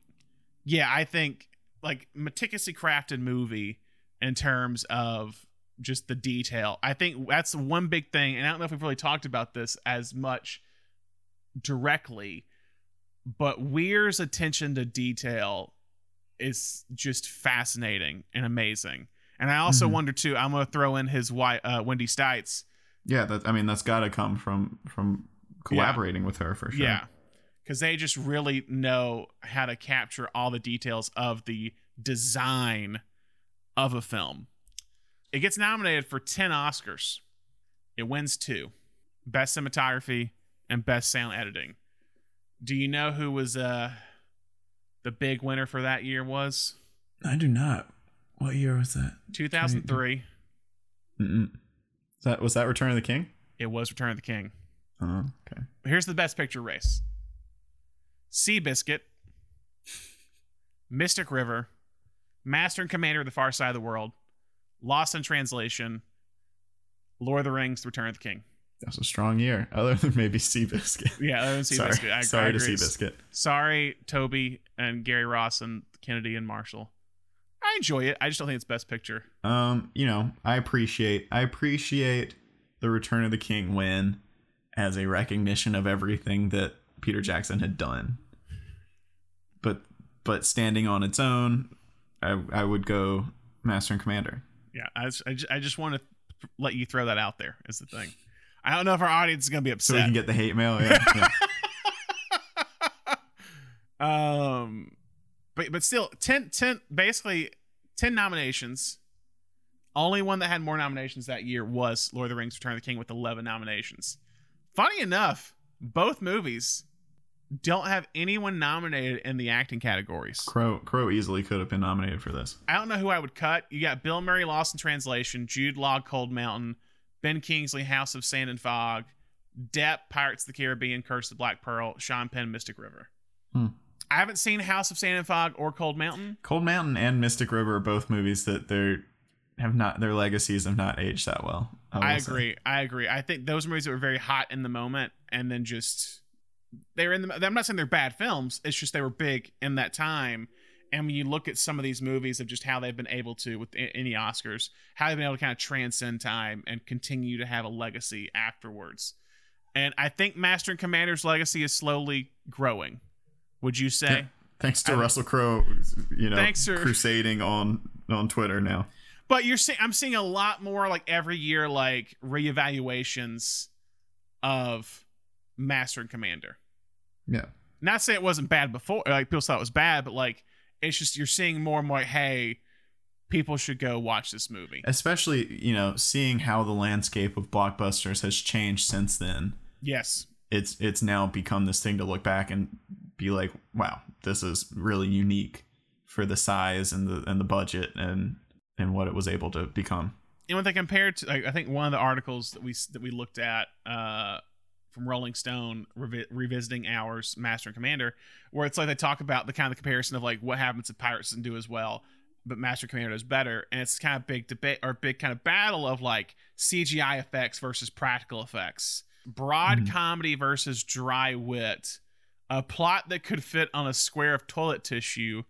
yeah, I think like meticulously crafted movie in terms of just the detail. I think that's one big thing, and I don't know if we've really talked about this as much directly, but Weir's attention to detail is just fascinating and amazing. And I also Mhm. wonder too. I'm gonna throw in his wife, uh, Wendy Stites. yeah that i mean that's got to come from from collaborating with her for sure Yeah. Because they just really know how to capture all the details of the design of a film. It gets nominated for 10 Oscars. It wins two Best Cinematography and Best Sound Editing. Do you know who was uh, the big winner for that year was? i do not what year was that 2003. Mm-mm. That was that return of the king It was Return of the King. oh okay Here's the best picture race Seabiscuit, Mystic River, Master and Commander of the Far Side of the World, Lost in Translation, Lord of the Rings, Return of the King. That was a strong year other than maybe seabiscuit Yeah, was sorry Seabiscuit. I, sorry I to seabiscuit Sorry, Tobey and Gary Ross and Kennedy and Marshall. I enjoy it. I just don't think it's best picture. um you know i appreciate i appreciate the return of the king win as a recognition of everything that peter jackson had done but but standing on its own i i would go master and commander Yeah, I just, I just, I just want to let you throw that out there. Is the thing. I don't know if our audience is gonna be upset. so we can get the hate mail yeah, yeah. um but but still 10 10 basically 10 nominations. Only one that had more nominations that year was lord of the rings return of the king with 11 nominations. Funny enough both movies don't have anyone nominated in the acting categories. Crowe Crowe easily could have been nominated for this. I don't know who i would cut. You got bill murray lost in translation jude law cold mountain ben kingsley house of sand and fog depp pirates of the caribbean curse of the black pearl sean penn mystic river Hmm. I haven't seen House of Sand and Fog or Cold Mountain. Cold Mountain and Mystic River are both movies that they're have not their legacies have not aged that well. I say. agree. I agree. I think those movies that were very hot in the moment and then just they were in the I'm not saying they're bad films. It's just they were big in that time. And when you look at some of these movies of just how they've been able to with any Oscars, how they've been able to kind of transcend time and continue to have a legacy afterwards. And I think Master and Commander's legacy is slowly growing. Would you say? Yeah. Thanks to I- Russell Crowe, you know, Thanks, sir. crusading on on Twitter now. But you're seeing I'm seeing a lot more like every year like reevaluations of Master and Commander. Yeah. Not saying it wasn't bad before, like people thought it was bad, but like it's just you're seeing more and more. Hey, people should go watch this movie. Especially, you know, seeing how the landscape of blockbusters has changed since then. Yes, It's it's now become this thing to look back and be like, wow, this is really unique for the size and the and the budget and and what it was able to become. and when they compared to, like, I think one of the articles that we that we looked at uh, from Rolling Stone revi- revisiting ours Master and Commander, where it's like they talk about the kind of comparison of like what happens if Pirates doesn't do as well, but Master and Commander does better, and it's kind of big debate or big kind of battle of like CGI effects versus practical effects, broad mm-hmm. comedy versus dry wit, a plot that could fit on a square of toilet tissue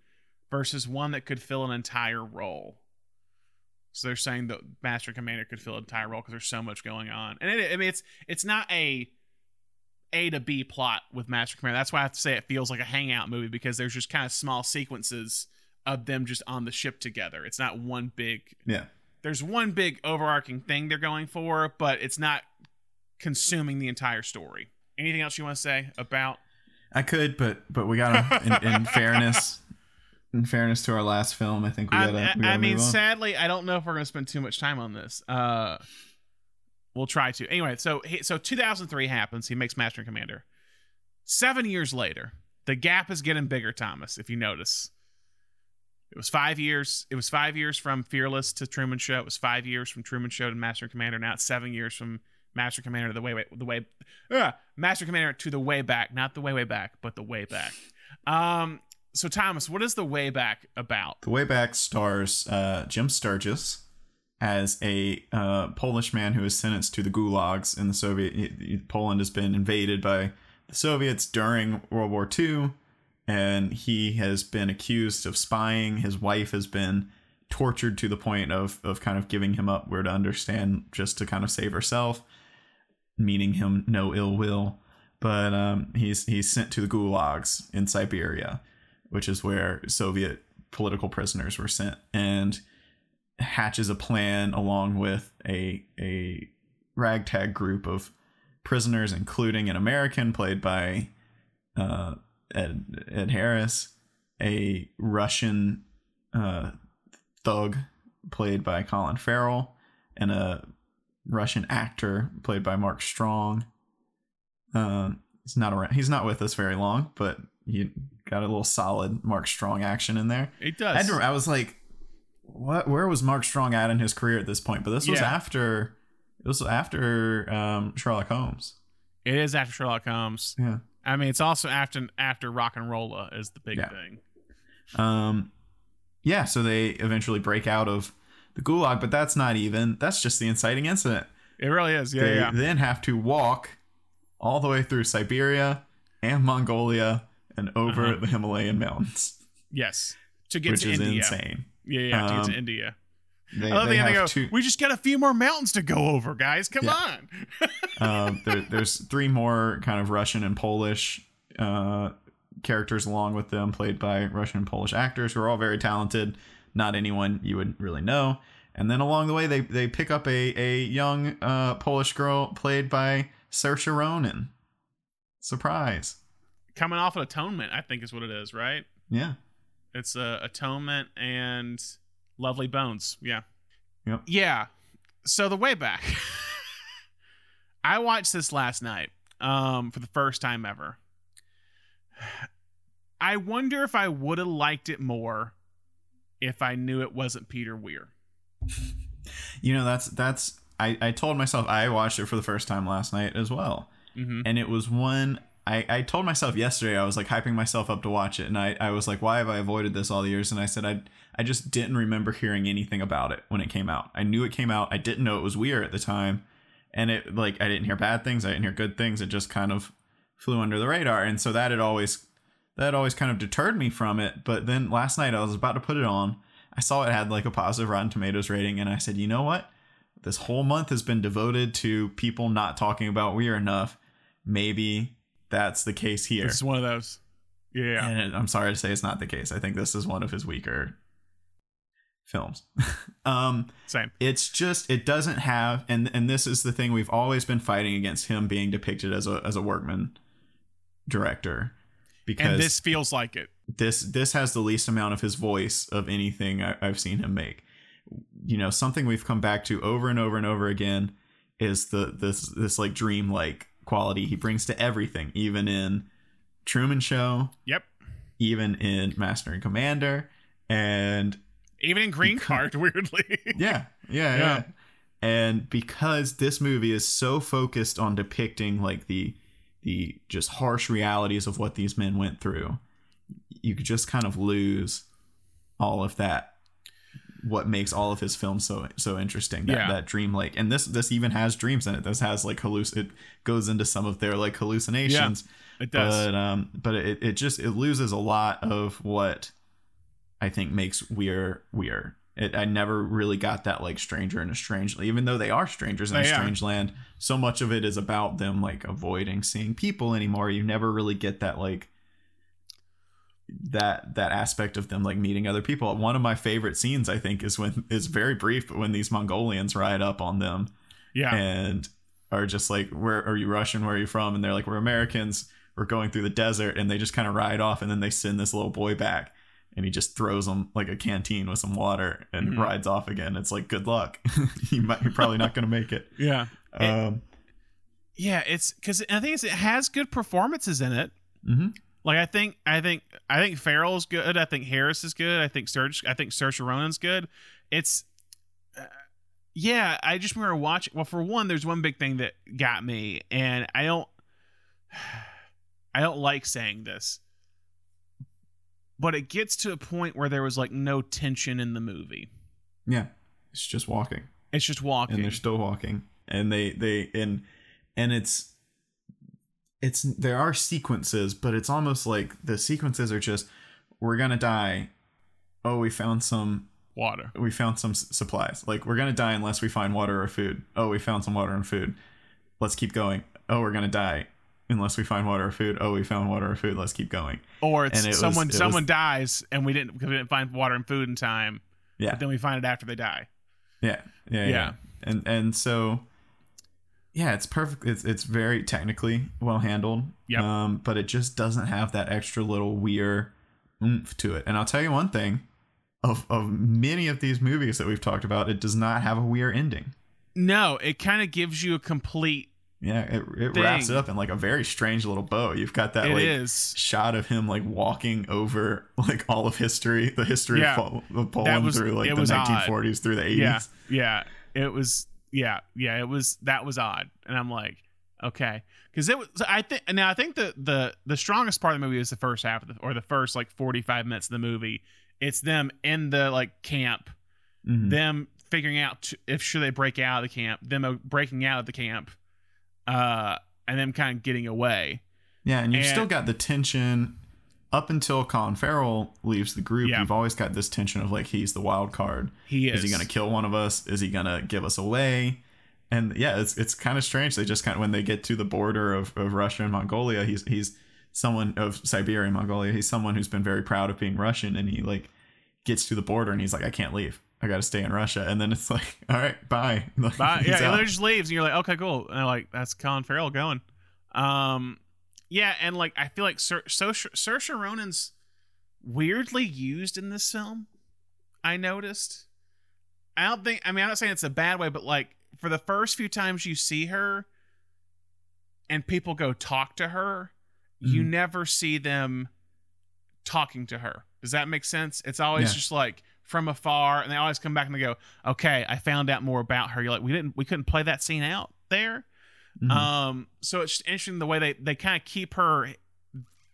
versus one that could fill an entire role. So they're saying that Master and Commander could fill an entire role because there's so much going on, and it, I mean it's it's not a A to B plot with Master and Commander. That's why I have to say it feels like a hangout movie because there's just kind of small sequences of them just on the ship together. It's not one big. Yeah. There's one big overarching thing they're going for, but it's not consuming the entire story. Anything else you want to say about? I could, but but we gotta in, in fairness in fairness to our last film, I think we I, gotta, I- we gotta I mean, sadly, I don't know if we're going to spend too much time on this. Uh, we'll try to. Anyway, so he, so 2003 happens. He makes Master and Commander. Seven years later, the gap is getting bigger. Thomas, if you notice, it was five years. It was five years from Fearless to Truman Show. It was five years from Truman Show to Master and Commander. Now it's seven years from Master and Commander to the way, way the way, uh, Master and Commander to the way back. Not the way way back, but the way back. Um. So Thomas, what is the way back about? The Way Back stars uh, Jim Sturgess as a uh, Polish man who is sentenced to the gulags in the Soviet. Poland has been invaded by the Soviets during World War II, and he has been accused of spying. His wife has been tortured to the point of of kind of giving him up. We're to understand just to kind of save herself, meaning him no ill will. But um, he's he's sent to the gulags in Siberia, which is where Soviet political prisoners were sent, and hatches a plan along with a a ragtag group of prisoners, including an American played by uh, Ed, Ed Harris, a Russian uh, thug played by Colin Farrell, and a Russian actor played by Mark Strong. Uh, he's not around. He's not with us very long, but he got a little solid Mark Strong action in there. It I, does. had to- I was like, what? Where was Mark Strong at in his career at this point? But this was Yeah. after. It was after um, Sherlock Holmes. It is after Sherlock Holmes. Yeah. I mean, it's also after after RocknRolla is the big Yeah. thing. Um, yeah. So they eventually break out of the gulag, but that's not even. That's just the inciting incident. It really is. Yeah, they yeah. then have to walk all the way through Siberia and Mongolia and over Uh-huh. the Himalayan mountains, Yes. To get which to is India. insane. Yeah, yeah. To get to Um, India. They, I love they the end. They have go. two- We just got a few more mountains to go over, guys. Come Yeah. on. uh, there, there's three more kind of Russian and Polish uh, characters along with them, played by Russian and Polish actors who are all very talented. Not anyone you would really know. And then along the way, they they pick up a a young uh, Polish girl played by Saoirse Ronan. Surprise! Coming off of Atonement, I think is what it is, right? Yeah, It's uh, Atonement and Lovely Bones. Yeah. Yep. Yeah. So the way back. I watched this last night um, for the first time ever. I wonder if I would have liked it more if I knew it wasn't Peter Weir. you know that's that's I I told myself I watched it for the first time last night as well. Mhm. and it was one I, I told myself yesterday I was like hyping myself up to watch it and I, I was like why have I avoided this all the years? And I said I I just didn't remember hearing anything about it when it came out. I knew it came out. I didn't know it was weird at the time. And it like I didn't hear bad things. I didn't hear good things. It just kind of flew under the radar. And so that had always that always kind of deterred me from it. But then last night I was about to put it on. I saw it had like a positive Rotten Tomatoes rating and I said you know what? This whole month has been devoted to people not talking about Weir enough. Maybe that's the case here. This is one of those. Yeah. And it- I'm sorry to say it's not the case. I think this is one of his weaker films. um, Same. it's just it doesn't have and and this is the thing we've always been fighting against him being depicted as a as a workman director because And this feels like it. this this has the least amount of his voice of anything I, I've seen him make. You know, something we've come back to over and over and over again is the this this like dream like quality he brings to everything, even in Truman Show, Yep. even in Master and Commander, and Even in Green Card, weirdly. yeah, yeah, Yeah. yeah. And because this movie is so focused on depicting like the the just harsh realities of what these men went through, you could just kind of lose all of that. What makes all of his films so so interesting? That Yeah. that dream like, and this this even has dreams in it. This has like halluc. It goes into some of their like hallucinations. yeah, it does. But um, but it it just it loses a lot of what I think makes Weir Weir. It, I never really got that like stranger in a strange even though they are strangers in a They are. strange land. So much of it is about them like avoiding seeing people anymore. You never really get that like that that aspect of them like meeting other people. One of my favorite scenes I think is when is very brief, but when these Mongolians ride up on them yeah. and are just like, "Where are you Russian? Where are you from?" And they're like, "We're Americans. We're going through the desert." And they just kind of ride off, and then they send this little boy back, and he just throws him like a canteen with some water and Mhm. rides off again. It's like, good luck. you might, you're probably not going to make it. yeah. Um, Yeah, it's because I think it's, it has good performances in it. mhm. Like I think I think I think Farrell's good. I think Harris is good. I think Serge I think Saoirse Ronan's good. It's uh, yeah. I just remember watching. Well, for one, there's one big thing that got me, and I don't I don't like saying this, but it gets to a point where there was like no tension in the movie. Yeah, it's just walking. It's just walking. and they're still walking and they they and and it's it's there are sequences but it's almost like the sequences are just we're gonna die oh we found some Water. we found some s- supplies like we're gonna die unless we find water or food oh we found some water and food let's keep going oh we're gonna die unless we find water or food oh we found water or food let's keep going Or it's it was- someone was- someone dies and we didn't because we didn't find water and food in time. yeah But then we find it after they die. Yeah, yeah, yeah. Yeah. And and so yeah, it's perfect. It's it's very technically well handled. Yep. Um, but it just doesn't have that extra little weird oomph to it. And I'll tell you one thing: of of many of these movies that we've talked about, it does not have a weird ending. No, it kind of gives you a complete. Yeah, it it wraps it up in like a very strange little bow. You've got that It like is. shot of him like walking over like all of history, the history Yeah. of, Pol- of Poland was- through like the was odd. 1940s through the 80s. Yeah, yeah. It was. Yeah, yeah. It was. That was odd, and I'm like, okay, because it was. I think now. I think the the the strongest part of the movie is the first half of the or the first like 45 minutes of the movie. It's them in the like camp, Mhm. them figuring out if should they break out of the camp, them uh, breaking out of the camp, uh, and them kind of getting away. Yeah, and you've And- still got the tension up until Colin Farrell leaves the group. Yeah. You've always got this tension of like he's the wild card. He Is is. he going to kill one of us? Is he going to give us away? And yeah, it's it's kind of strange. They just kind of when they get to the border of, of Russia and Mongolia, he's he's someone of Siberia and Mongolia. He's someone who's been very proud of being Russian, and he like gets to the border and he's like, I can't leave. I got to stay in Russia. And then it's like, all right, bye. Like, Bye. Yeah, out. he just leaves, and you're like, okay, cool. And they're like, that's Colin Farrell going. Um, yeah, and like I feel like Sir, Saoirse Saoirse Ronan's weirdly used in this film. I noticed. I don't think. I mean, I'm not saying it's a bad way, but like for the first few times you see her, and people go talk to her, you Mhm. never see them talking to her. Does that make sense? It's always Yeah. just like from afar, and they always come back and they go, "Okay, I found out more about her." You're like, "We didn't, we couldn't play that scene out there." Mhm. Um, so it's just interesting the way they they kind of keep her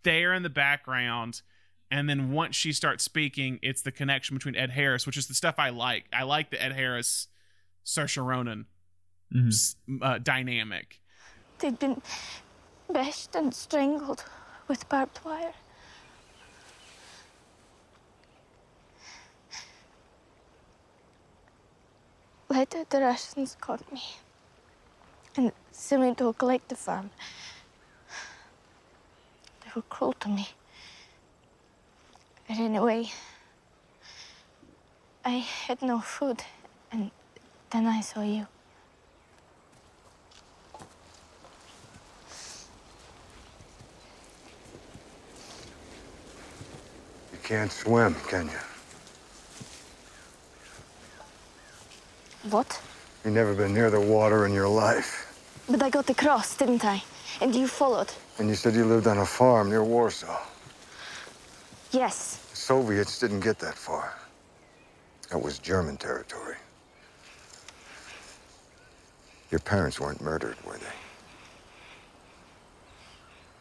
there in the background, and then once she starts speaking, it's the connection between Ed Harris, which is the stuff I like. I like the Ed Harris, Saoirse Ronan Mhm. uh, dynamic. They'd been bashed and strangled with barbed wire. Later, the Russians caught me and sent me to a collective farm. They were cruel to me. But anyway, I had no food, and then I saw you. You can't swim, can you? What? You've never been near the water in your life. But I got across, didn't I? And you followed. And you said you lived on a farm near Warsaw. Yes. The Soviets didn't get that far. That was German territory. Your parents weren't murdered, were they?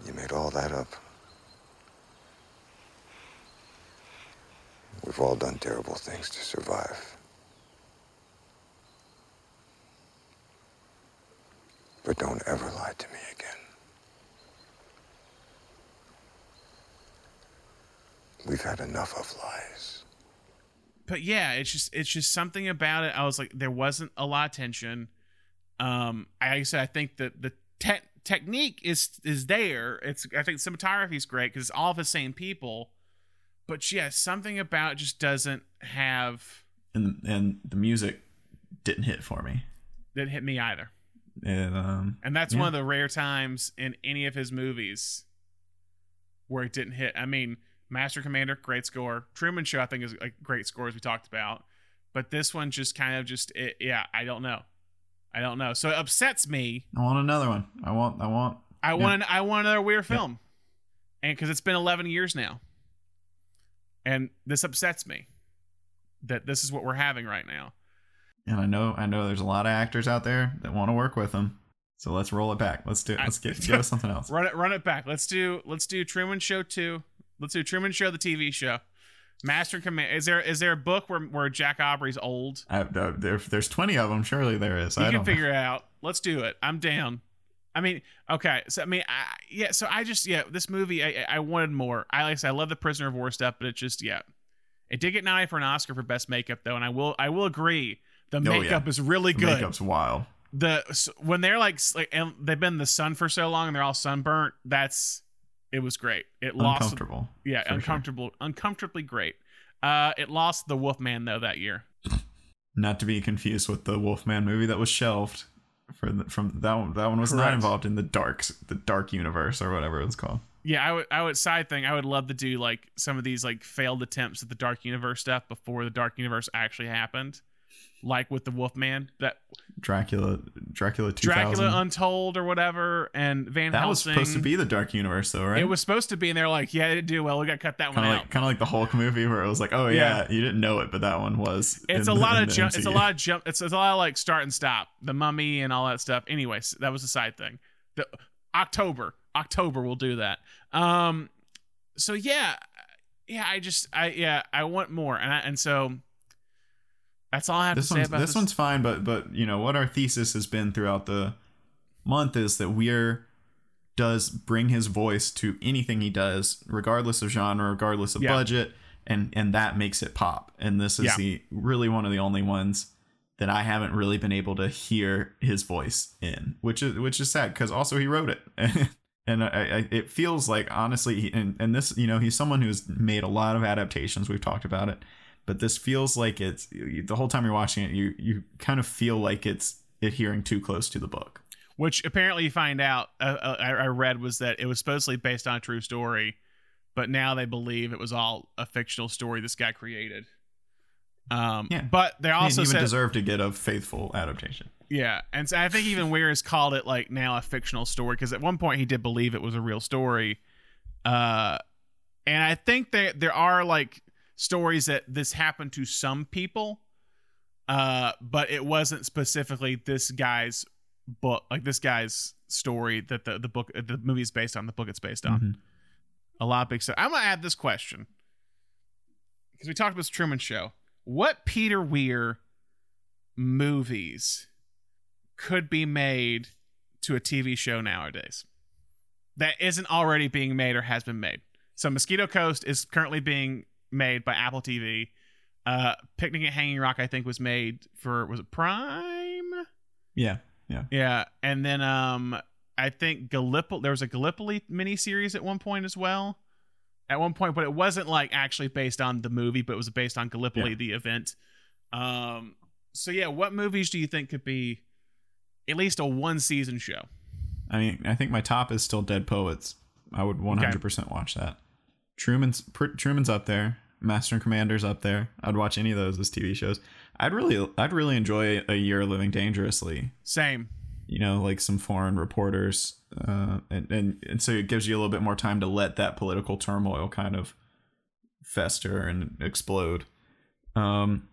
You made all that up. We've all done terrible things to survive. But don't ever lie to me again. We've had enough of lies. but yeah, it's just it's just something about it. I was like, there wasn't a lot of tension. Um, I- like I said, I think that the te- technique is is there. It's I think cinematography is great because it's all of the same people. But yeah, something about it just doesn't have and and the music didn't hit for me. didn't hit me either. And um, And that's yeah. one of the rare times in any of his movies where it didn't hit. I mean, Master Commander, great score. Truman Show, I think, is a great score as we talked about. But this one just kind of just, it, yeah, I don't know. I don't know. So it upsets me. I want another one. I want. I want. I Yeah. want, I want another weird Yeah. film, and because it's been 11 years now, and this upsets me that this is what we're having right now. And I know. I know. There's a lot of actors out there that want to work with him. So let's roll it back. Let's do. it. Let's get give us something else. Run it, run it back. Let's do, let's do Truman Show two. Let's do Truman Show the TV show. Master Command. Is there is there a book where where Jack Aubrey's old? I, uh, there, there's 20 of them. Surely there is. You I can figure it out. Let's do it. I'm down. I mean, okay. So I mean, I, yeah. So I just yeah, this movie I I I wanted more. I like I said, I love the Prisoner of War stuff, but it just yeah, it did get nominated for an Oscar for best makeup though, and I will I will agree the Oh, yeah. makeup is really good. The good. Makeup's wild. the when they're like like and they've been in the sun for so long and they're all sunburnt. That's it was great. It lost Uncomfortable. yeah, for sure. uncomfortable, uncomfortably great. Uh, it lost the Wolfman though that year. Not to be confused with the Wolfman movie that was shelved. For the, from that one, that one was not involved in the darks, the dark universe or whatever it's called. Yeah, I would. I would side thing. I would love to do like some of these like failed attempts at the Dark Universe stuff before the Dark Universe actually happened, like with the Wolfman, that Dracula, Dracula 2000. Dracula Untold or whatever, and Van that was supposed to be the dark universe, though, right? It was supposed to be, and they're like, "Yeah, it didn't do well. We got to cut that one kind of out." like kind of like the Hulk movie where it was like, oh yeah, Yeah. you didn't know it, but that one was. it's a the- lot of jump. It's a lot of jump. It's, it's a lot of like start and stop. The Mummy and all that stuff. Anyways, that was a side thing. The October, October we'll do that. Um, so yeah, yeah. I just, I yeah, I want more, and I, and so that's all I have This to say one's about this, this. one's fine, but but you know what our thesis has been throughout the month is that Weir does bring his voice to anything he does, regardless of genre, regardless of Yeah. budget, and and that makes it pop. And this is Yeah. the really one of the only ones that I haven't really been able to hear his voice in, which is which is sad because also he wrote it. And I, I, it feels like honestly, and, and this, you know, he's someone who's made a lot of adaptations. We've talked about it, but this feels like it's the whole time you're watching it, you you kind of feel like it's adhering too close to the book. which apparently you find out uh, uh, I, I read was that it was supposedly based on a true story but now they believe it was all a fictional story this guy created um Yeah. but they also even said deserve to get a faithful adaptation. yeah and so i think even weir has called it like now a fictional story because at one point he did believe it was a real story uh and i think that there are like stories that this happened to some people uh but it wasn't specifically this guy's book like this guy's story that the the book the movie is based on the book it's based on. Mhm. a lot of big stuff. I'm gonna add this question because we talked about this truman show. What peter weir movies could be made to a tv show nowadays that isn't already being made or has been made? So mosquito coast is currently being made by apple tv uh picnic at hanging rock i think was made for was it prime Yeah, yeah. yeah, and then um, I think Gallipoli. There was a Gallipoli miniseries at one point as well. At one point, but it wasn't like actually based on the movie, but it was based on Gallipoli, Yeah. the event. Um. So yeah, what movies do you think could be at least a one season show? I mean, I think my top is still Dead Poets. I would 100% watch that. Truman's pr- Truman's up there. Master and Commander's up there. I'd watch any of those as TV shows. I'd really I'd really enjoy a year living dangerously. Same. You know, like some foreign reporters, uh, and, and and so it gives you a little bit more time to let that political turmoil kind of fester and explode. Um,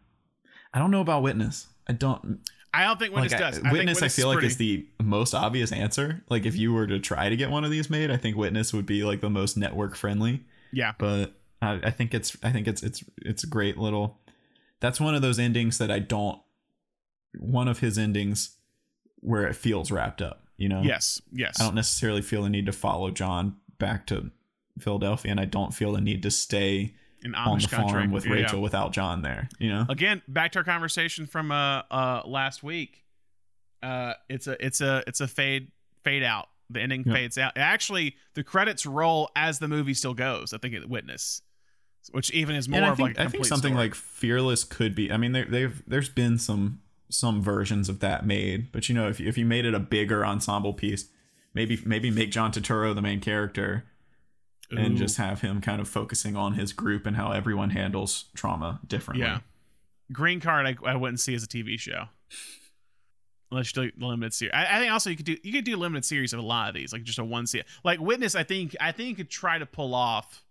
I don't know about Witness. I don't. I don't think Witness like, does. I, I Witness, I, think feel like pretty- is the most obvious answer. Like if you were to try to get one of these made, I think Witness would be like the most network friendly. yeah. But I, I think it's I think it's it's it's a great little. That's one of those endings that I don't. One of his endings where it feels wrapped up. You know. Yes. Yes. I don't necessarily feel the need to follow John back to Philadelphia, and I don't feel the need to stay In on the country. farm with Yeah, yeah. Rachel without John there. You know. Again, back to our conversation from uh uh last week. Uh, it's a it's a it's a fade fade out. The ending Yeah. fades out. Actually, the credits roll as the movie still goes. I think it Witness, which even is more of like I think something story. like Fearless could be. I mean, there, they've there's been some some versions of that made, but you know, if you, if you made it a bigger ensemble piece, maybe maybe make John Turturro the main character, and just have him kind of focusing on his group and how everyone handles trauma differently. yeah. Green Card, I, I wouldn't see as a TV show. Unless you do limited series, I, I think also you could do you could do limited series of a lot of these, like just a one season. Like Witness, I think I think you could try to pull off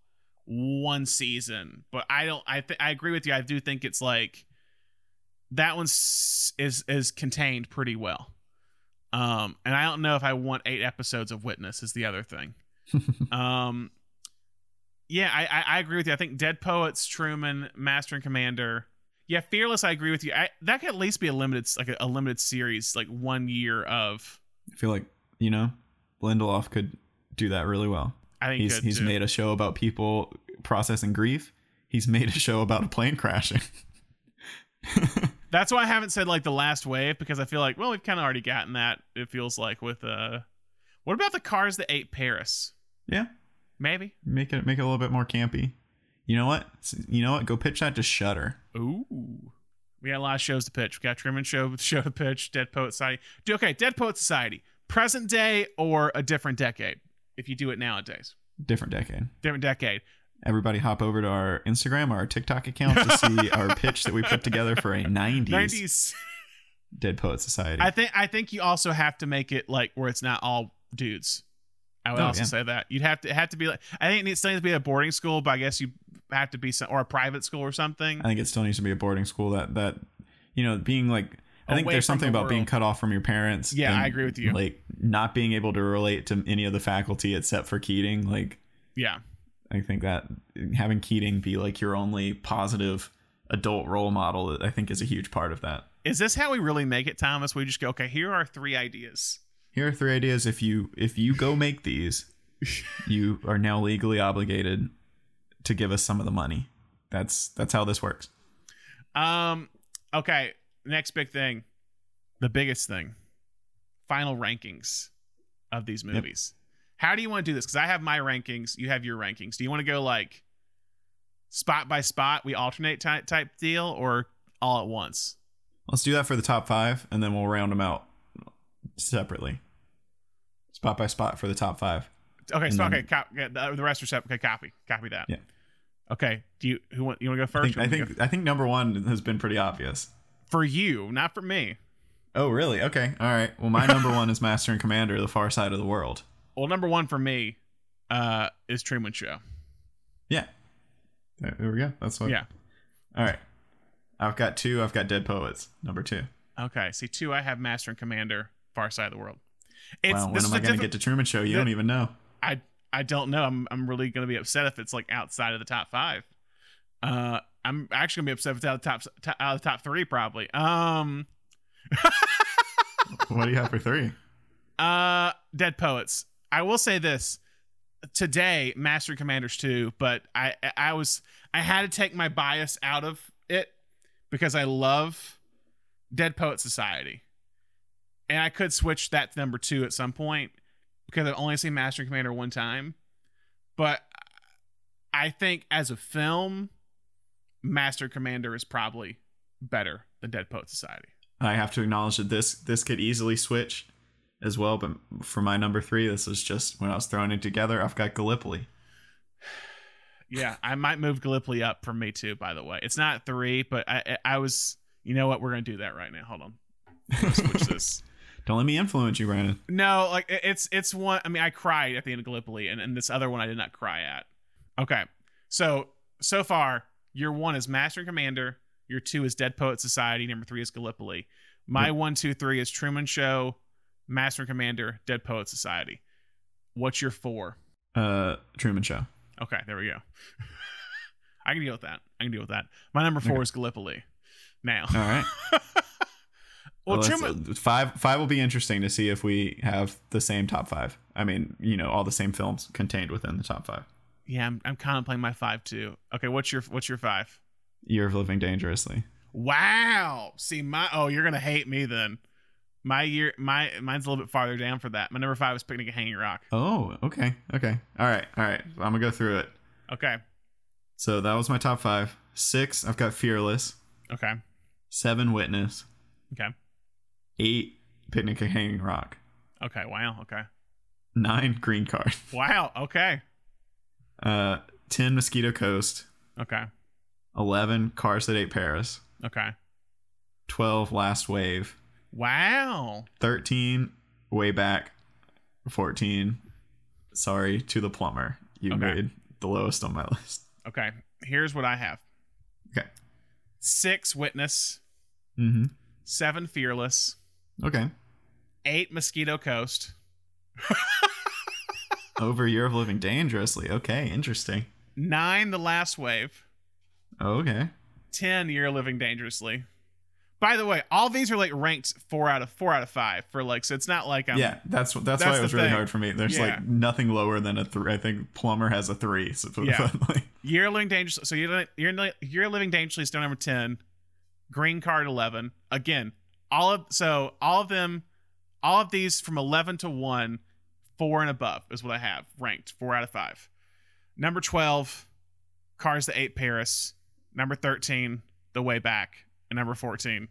one season, but I don't. I th- I agree with you. I do think it's like that one is is contained pretty well. Um, and I don't know if I want eight episodes of Witness. Is the other thing. um, yeah, I, I I agree with you. I think Dead Poets, Truman, Master and Commander. Yeah, Fearless. I agree with you. I, that could at least be a limited like a, a limited series, like one year of. I feel like you know, Lindelof could do that really well. I think he's he's too. made a show about people processing grief. He's made a show about a plane crashing. That's why I haven't said like the last wave because I feel like well we've kind of already gotten that. It feels like with uh, what about the cars that ate Paris? yeah, Maybe. make it make it a little bit more campy. You know what? You know what? Go pitch that to Shudder. Ooh. We got a lot of shows to pitch. We got Truman Show show to pitch, Dead Poet Society. Do okay, Dead Poet Society. Present day or a different decade, if you do it nowadays. Different decade. Different decade. Everybody hop over to our Instagram or our TikTok account to see our pitch that we put together for a 90s, 90s. Dead Poet Society. I think I think you also have to make it like where it's not all dudes. I would Oh, also yeah. say that you'd have to have to be like I think it still needs to be a boarding school, but I guess you have to be some or a private school or something. I think it still needs to be a boarding school that that you know being like I think there's something the about being cut off from your parents. Yeah, and, I agree with you. Like not being able to relate to any of the faculty except for Keating. Like Yeah. I think that having Keating be like your only positive adult role model, I think is a huge part of that. Is this how we really make it, Thomas? We just go, okay, here are three ideas. Here are three ideas. If you if you go make these, you are now legally obligated to give us some of the money. That's that's how this works. Um, okay, next big thing, the biggest thing, final rankings of these movies. How do you want to do this? Because I have my rankings, you have your rankings. Do you want to go like spot by spot, we alternate type type deal, or all at once? Let's do that for the top five, and then we'll round them out separately, spot by spot for the top five. Okay, so okay, cop, yeah, the rest are separate. Okay, copy, copy that. Yeah. Okay. Do you who want you want to go I first? think I me to think I think number one has been pretty obvious. For you, not for me. Oh, really? Okay. All right. Well, my number one is Master and Commander: The Far Side of the World. Well, number one for me uh, is Truman Show. Yeah. There there we go. That's what. Yeah. All right. I've got two. I've got Dead Poets. Number two. Okay. See, two, I have Master and Commander, Far Side of the World. It's, wow. When am I going to get to Truman Show? You the- don't even know. I I don't know. I'm I'm really gonna be upset if it's like outside of the top five. Uh, I'm actually gonna be upset if it's out of the top, top out of the top three probably. Um, what do you have for three? uh, Dead Poets. I will say this today, Master Commanders two, but I I was I had to take my bias out of it because I love Dead Poet Society, and I could switch that to number two at some point because I've only seen Master Commander one time, but I think as a film, Master Commander is probably better than Dead Poet Society. I have to acknowledge that this this could easily switch as well, but for my number three, this was just when I was throwing it together. I've got Gallipoli. Yeah, I might move Gallipoli up for me too. By the way, it's not three, but I I- I was. You know what? We're gonna do that right now. Hold on. Switch this. Don't let me influence you, Brandon. No, like it's it's one. I mean, I cried at the end of Gallipoli, and, and this other one I did not cry at. Okay, so so far, your one is Master and Commander. Your two is Dead Poet Society. Number three is Gallipoli. My one, two, three is Truman Show, Master and Commander, Dead Poet Society. What's your four? Uh, Truman Show. Okay, there we go. I can deal with that. I can deal with that. My number four Okay. is Gallipoli. Now, All right. well, let's- Truman. five five will be interesting to see if we have the same top five. I mean, you know, all the same films contained within the top five. Yeah, I'm, I'm contemplating my five too. Okay, what's your what's your five? Year of Living Dangerously. Wow. See my oh, you're gonna hate me then. My year my mine's a little bit farther down for that. My number five is Picnic at Hanging Rock. Oh, okay, okay, all right, all right. I'm gonna go through it. Okay. So that was my top five. Six, I've got Fearless. Okay. Seven, Witness. Okay. Eight, Picnic at Hanging Rock. Okay. Wow. Okay. Nine, Green Card. Wow. Okay. Uh, ten, Mosquito Coast. Okay. Eleven, Cars That Ate Paris. Okay. Twelve, Last Wave. Wow. 13 way back 14 sorry to the plumber you Okay. made the lowest on my list Okay. Here's what I have. okay Six Witness, mm-hmm seven Fearless, okay eight Mosquito Coast, over year of living dangerously okay interesting nine The Last Wave, oh, okay 10 Year Living Dangerously. By the way, all these are like ranked four out of four out of five for like, so it's not like I'm yeah that's that's, That's why it was really thing. hard for me there's Yeah. like nothing lower than a three i think plumber has a three so Yeah. like, Year Living Dangerously. So you're you're you're Living Dangerously is number ten. Green Card eleven. Again, all of so all of them, all of these from eleven to one, four and above is what I have ranked four out of five. Number twelve, Cars the Ate Paris. Number thirteen, The Way Back, and number fourteen,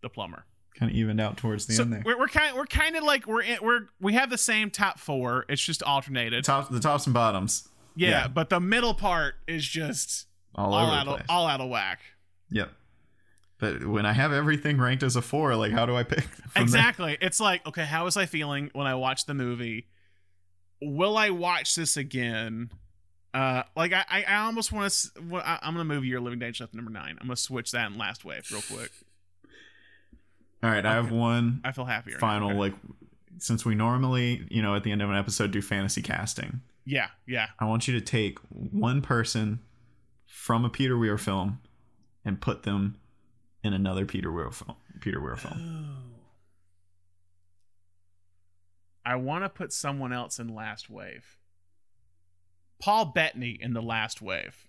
The Plumber. kind of evened out towards the so end there we're, we're kind we're kind of like we're in, we're we have the same top four. It's just alternated. top the tops and bottoms yeah, yeah. but the middle part is just all, all over out of all out of whack. yep but when i have everything ranked as a four like how do i pick from there? exactly. It's like, okay, how was I feeling when I watched the movie? Will I watch this again? Uh, like I, I almost want to. I'm gonna move your Living up to number nine. I'm gonna switch that in Last Wave real quick. all right i have one I feel happier. final Okay. like since we normally you know at the end of an episode do fantasy casting Yeah, yeah. i want you to take one person from a peter weir film and put them in another peter weir film peter weir film oh. I want to put someone else in Last Wave. Paul Bettany in the Last Wave.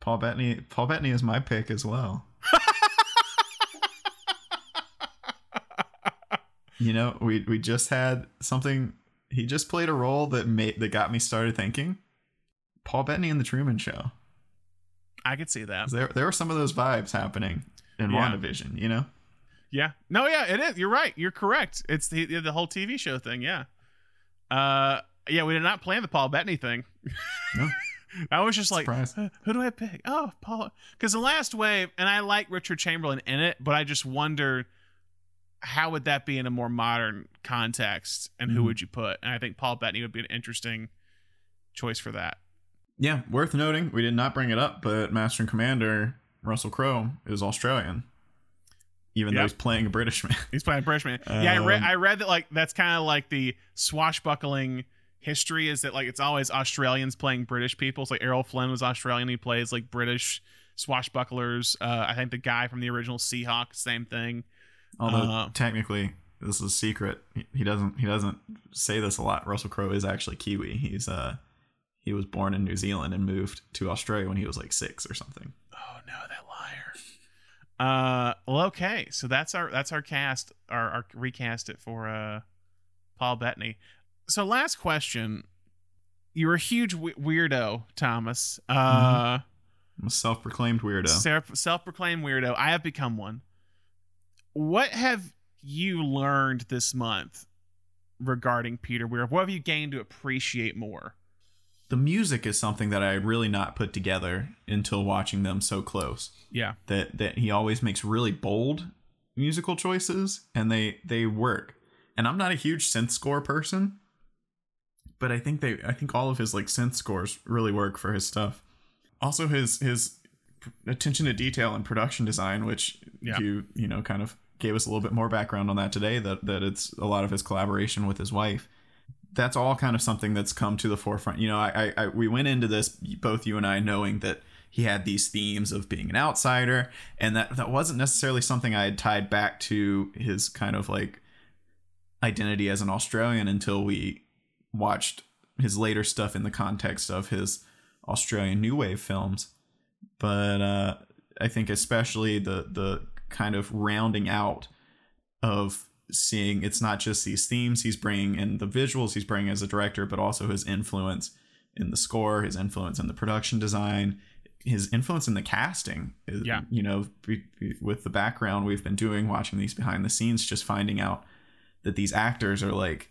paul bettany paul bettany is my pick as well you know we we just had something he just played a role that made that got me started thinking paul bettany in the truman show I could see that. there there were some of those vibes happening in Yeah. WandaVision, you know Yeah. No, yeah, it is. You're right. You're correct. It's the the whole TV show thing. Yeah. Uh, yeah. We did not plan the Paul Bettany thing. No. I was just like, Surprise. "Uh, who do I pick? Oh, Paul. Because the last wave, and I like Richard Chamberlain in it, but I just wonder how would that be in a more modern context, and who Mhm. would you put? And I think Paul Bettany would be an interesting choice for that. Yeah, worth noting, we did not bring it up, but Master and Commander Russell Crowe is Australian, even though he's playing a British man. He's playing British man. yeah, I read. Um, I read that like that's kind of like the swashbuckling history is that like it's always Australians playing British people. It's like Errol Flynn was Australian. He plays like British swashbucklers. Uh, I think the guy from the original Sea Hawk, same thing. Although Uh, technically, this is a secret. He- He doesn't. He doesn't say this a lot. Russell Crowe is actually Kiwi. He's uh, he was born in New Zealand and moved to Australia when he was like six or something. Oh no, that liar. Uh, well, okay. So that's our that's our cast. Our, our recast it for uh, Paul Bettany. So last question. You're a huge we- weirdo, Thomas. Uh, I'm a self-proclaimed weirdo. Self proclaimed weirdo. I have become one. What have you learned this month regarding Peter Weir? What have you gained to appreciate more? The music is something that I had really not put together until watching them so close. Yeah. That that he always makes really bold musical choices and they they work. And I'm not a huge synth score person, but I think they I think all of his like synth scores really work for his stuff. Also his his attention to detail and production design which Yeah. you you know kind of gave us a little bit more background on that today that that it's a lot of his collaboration with his wife that's all kind of something that's come to the forefront. You know, I, I, I we went into this both you and I knowing that he had these themes of being an outsider, and that that wasn't necessarily something I had tied back to his kind of like identity as an Australian until we watched his later stuff in the context of his Australian new wave films. But uh, I think especially the the kind of rounding out of seeing it's not just these themes he's bringing and the visuals he's bringing as a director, but also his influence in the score, his influence in the production design, his influence in the casting. Uh, yeah. You know, with the background we've been doing, watching these behind the scenes, just finding out that these actors are like,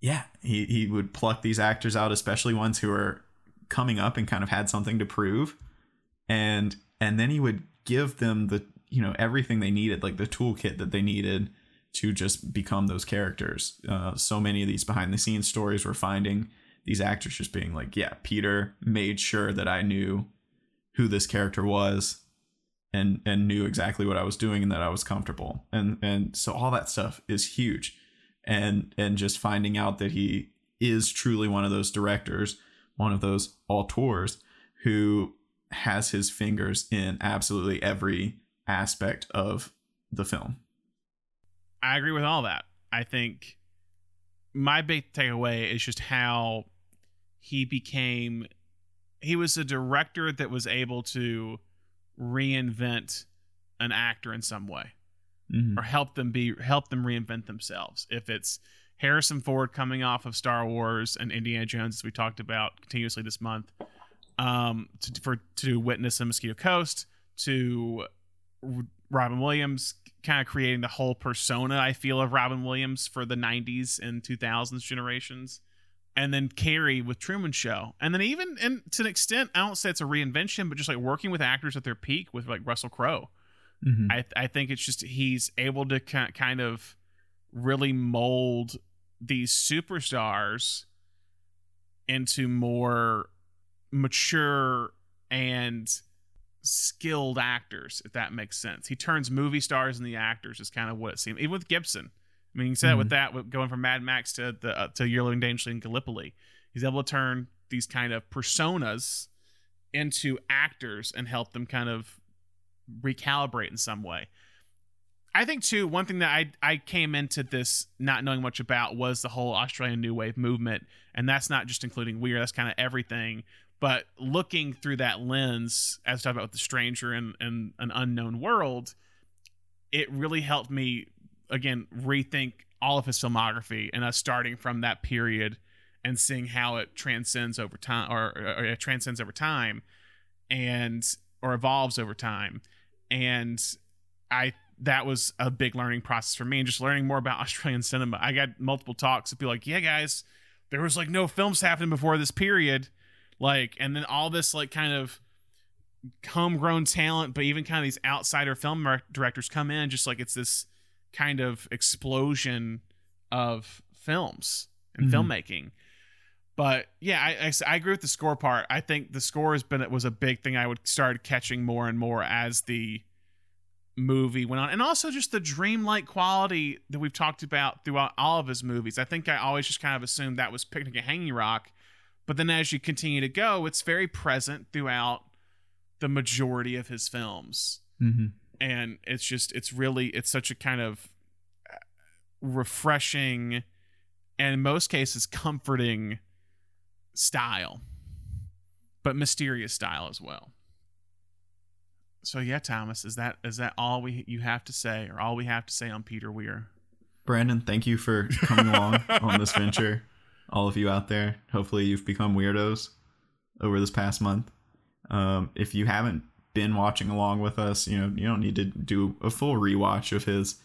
yeah, he, he would pluck these actors out, especially ones who are coming up and kind of had something to prove. And and then he would give them the you know everything they needed, like the toolkit that they needed to just become those characters. Uh, so many of these behind the scenes stories we're finding these actors just being like, yeah, Peter made sure that I knew who this character was and and knew exactly what I was doing and that I was comfortable. And and so all that stuff is huge. And and just finding out that he is truly one of those directors, one of those auteurs who has his fingers in absolutely every aspect of the film. I agree with all that. I think my big takeaway is just how he became he was a director that was able to reinvent an actor in some way Mhm. or help them be help them reinvent themselves. If it's Harrison Ford coming off of Star Wars and Indiana Jones, as we talked about continuously this month, um, to, for to witness a Mosquito Coast, to Robin Williams kind of creating the whole persona I feel of Robin Williams for the 90s and 2000s generations. And then Carrey with Truman Show. And then even and to an extent, I don't say it's a reinvention, but just like working with actors at their peak with like Russell Crowe. Mhm. I I think it's just he's able to ki- kind of really mold these superstars into more mature and skilled actors, if that makes sense. He turns movie stars into the actors is kind of what it seems. Even with Gibson, I mean, you said it with that, with going from Mad Max to the uh, to Year Living Dangerously and Gallipoli, he's able to turn these kind of personas into actors and help them kind of recalibrate in some way. I think too, one thing that I I came into this not knowing much about was the whole Australian New Wave movement, and that's not just including Weir, that's kind of everything. But looking through that lens, as I talked about with the stranger and, and an unknown world, it really helped me again rethink all of his filmography and us starting from that period and seeing how it transcends over time or, or it transcends over time and or evolves over time. And i that was a big learning process for me and just learning more about australian cinema. I got multiple talks of people like yeah guys there was like no films happening before this period like and then all this like kind of homegrown talent but even kind of these outsider film directors come in just like it's this kind of explosion of films and Mhm. filmmaking. But yeah I I agree with the score part. I think the score has been it was a big thing i would start catching more and more as the movie went on. And also just the dreamlike quality that we've talked about throughout all of his movies. I think i always just kind of assumed that was picnic at hanging rock but then as you continue to go it's very present throughout the majority of his films Mm-hmm. and it's just it's really it's such a kind of refreshing and in most cases comforting style but mysterious style as well so yeah thomas is that is that all we you have to say or all we have to say on peter weir Brandon, thank you for coming along on this venture. All of you out there, hopefully you've become weirdos over this past month. Um, if you haven't been watching along with us, you know you don't need to do a full rewatch of his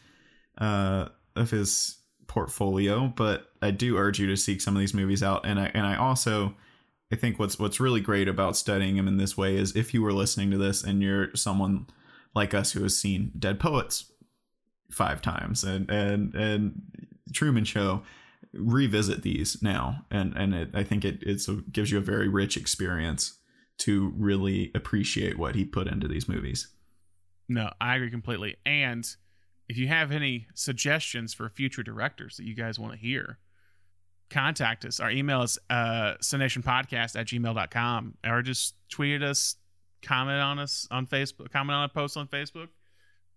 uh, of his portfolio, but I do urge you to seek some of these movies out. And I and I also I think what's what's really great about studying him in this way is if you were listening to this and you're someone like us who has seen Dead Poets five times and and and Truman Show, revisit these now, and and it, I think it it's a, gives you a very rich experience to really appreciate what he put into these movies. No, I agree completely. And if you have any suggestions for future directors that you guys want to hear, contact us. Our email is uh, cinenationpodcast at gmail.com or just tweet us, comment on us on Facebook, comment on a post on Facebook,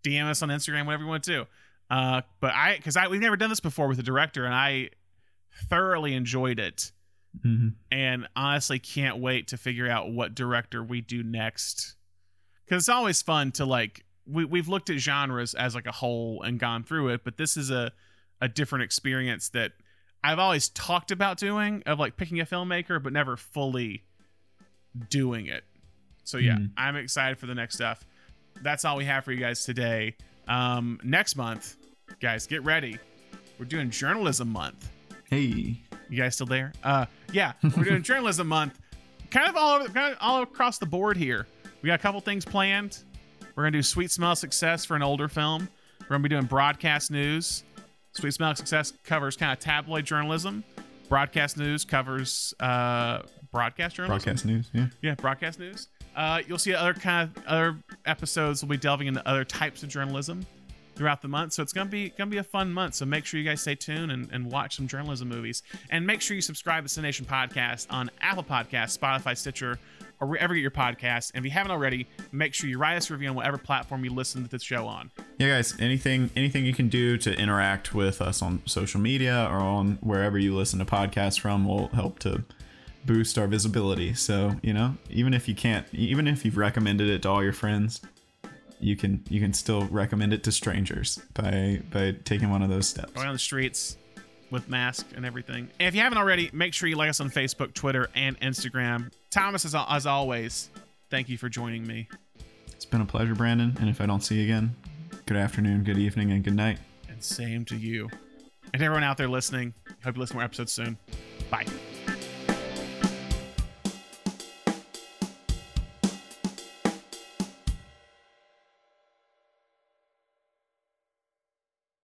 DM us on Instagram, whatever you want to. Uh, but I, because I we've never done this before with a director, and I thoroughly enjoyed it, mm-hmm. and honestly can't wait to figure out what director we do next. Because it's always fun to like we we've looked at genres as like a whole and gone through it, but this is a a different experience that I've always talked about doing of like picking a filmmaker, but never fully doing it. So yeah, Mhm. I'm excited for the next stuff. That's all we have for you guys today. Um, next month, guys, get ready. We're doing journalism month. Hey, You guys still there? Uh, yeah, we're doing journalism month. Kind of all over, kind of all across the board here. We got a couple things planned. We're gonna do Sweet Smell of Success for an older film. We're gonna be doing broadcast news. Sweet Smell of Success covers kind of tabloid journalism. Broadcast news covers uh, broadcast journalism. broadcast news. Yeah. Yeah, broadcast news. Uh, you'll see other kind of other episodes. We'll be delving into other types of journalism throughout the month. So it's gonna be gonna be a fun month. So make sure you guys stay tuned and, and watch some journalism movies. And make sure you subscribe to Cinenation Podcast on Apple Podcasts, Spotify, Stitcher, or wherever you get your podcast. And if you haven't already, make sure you write us a review on whatever platform you listen to this show on. yeah guys anything anything you can do to interact with us on social media or on wherever you listen to podcasts from will help to boost our visibility so you know even if you can't even if you've recommended it to all your friends you can you can still recommend it to strangers by by taking one of those steps Going on the streets with mask and everything. And if you haven't already, make sure you like us on Facebook, Twitter, and Instagram. Thomas, as, as always, thank you for joining me. it's been a pleasure brandon and if i don't see you again good afternoon good evening and good night And same to you. And everyone out there listening, hope you listen to more episodes soon. Bye.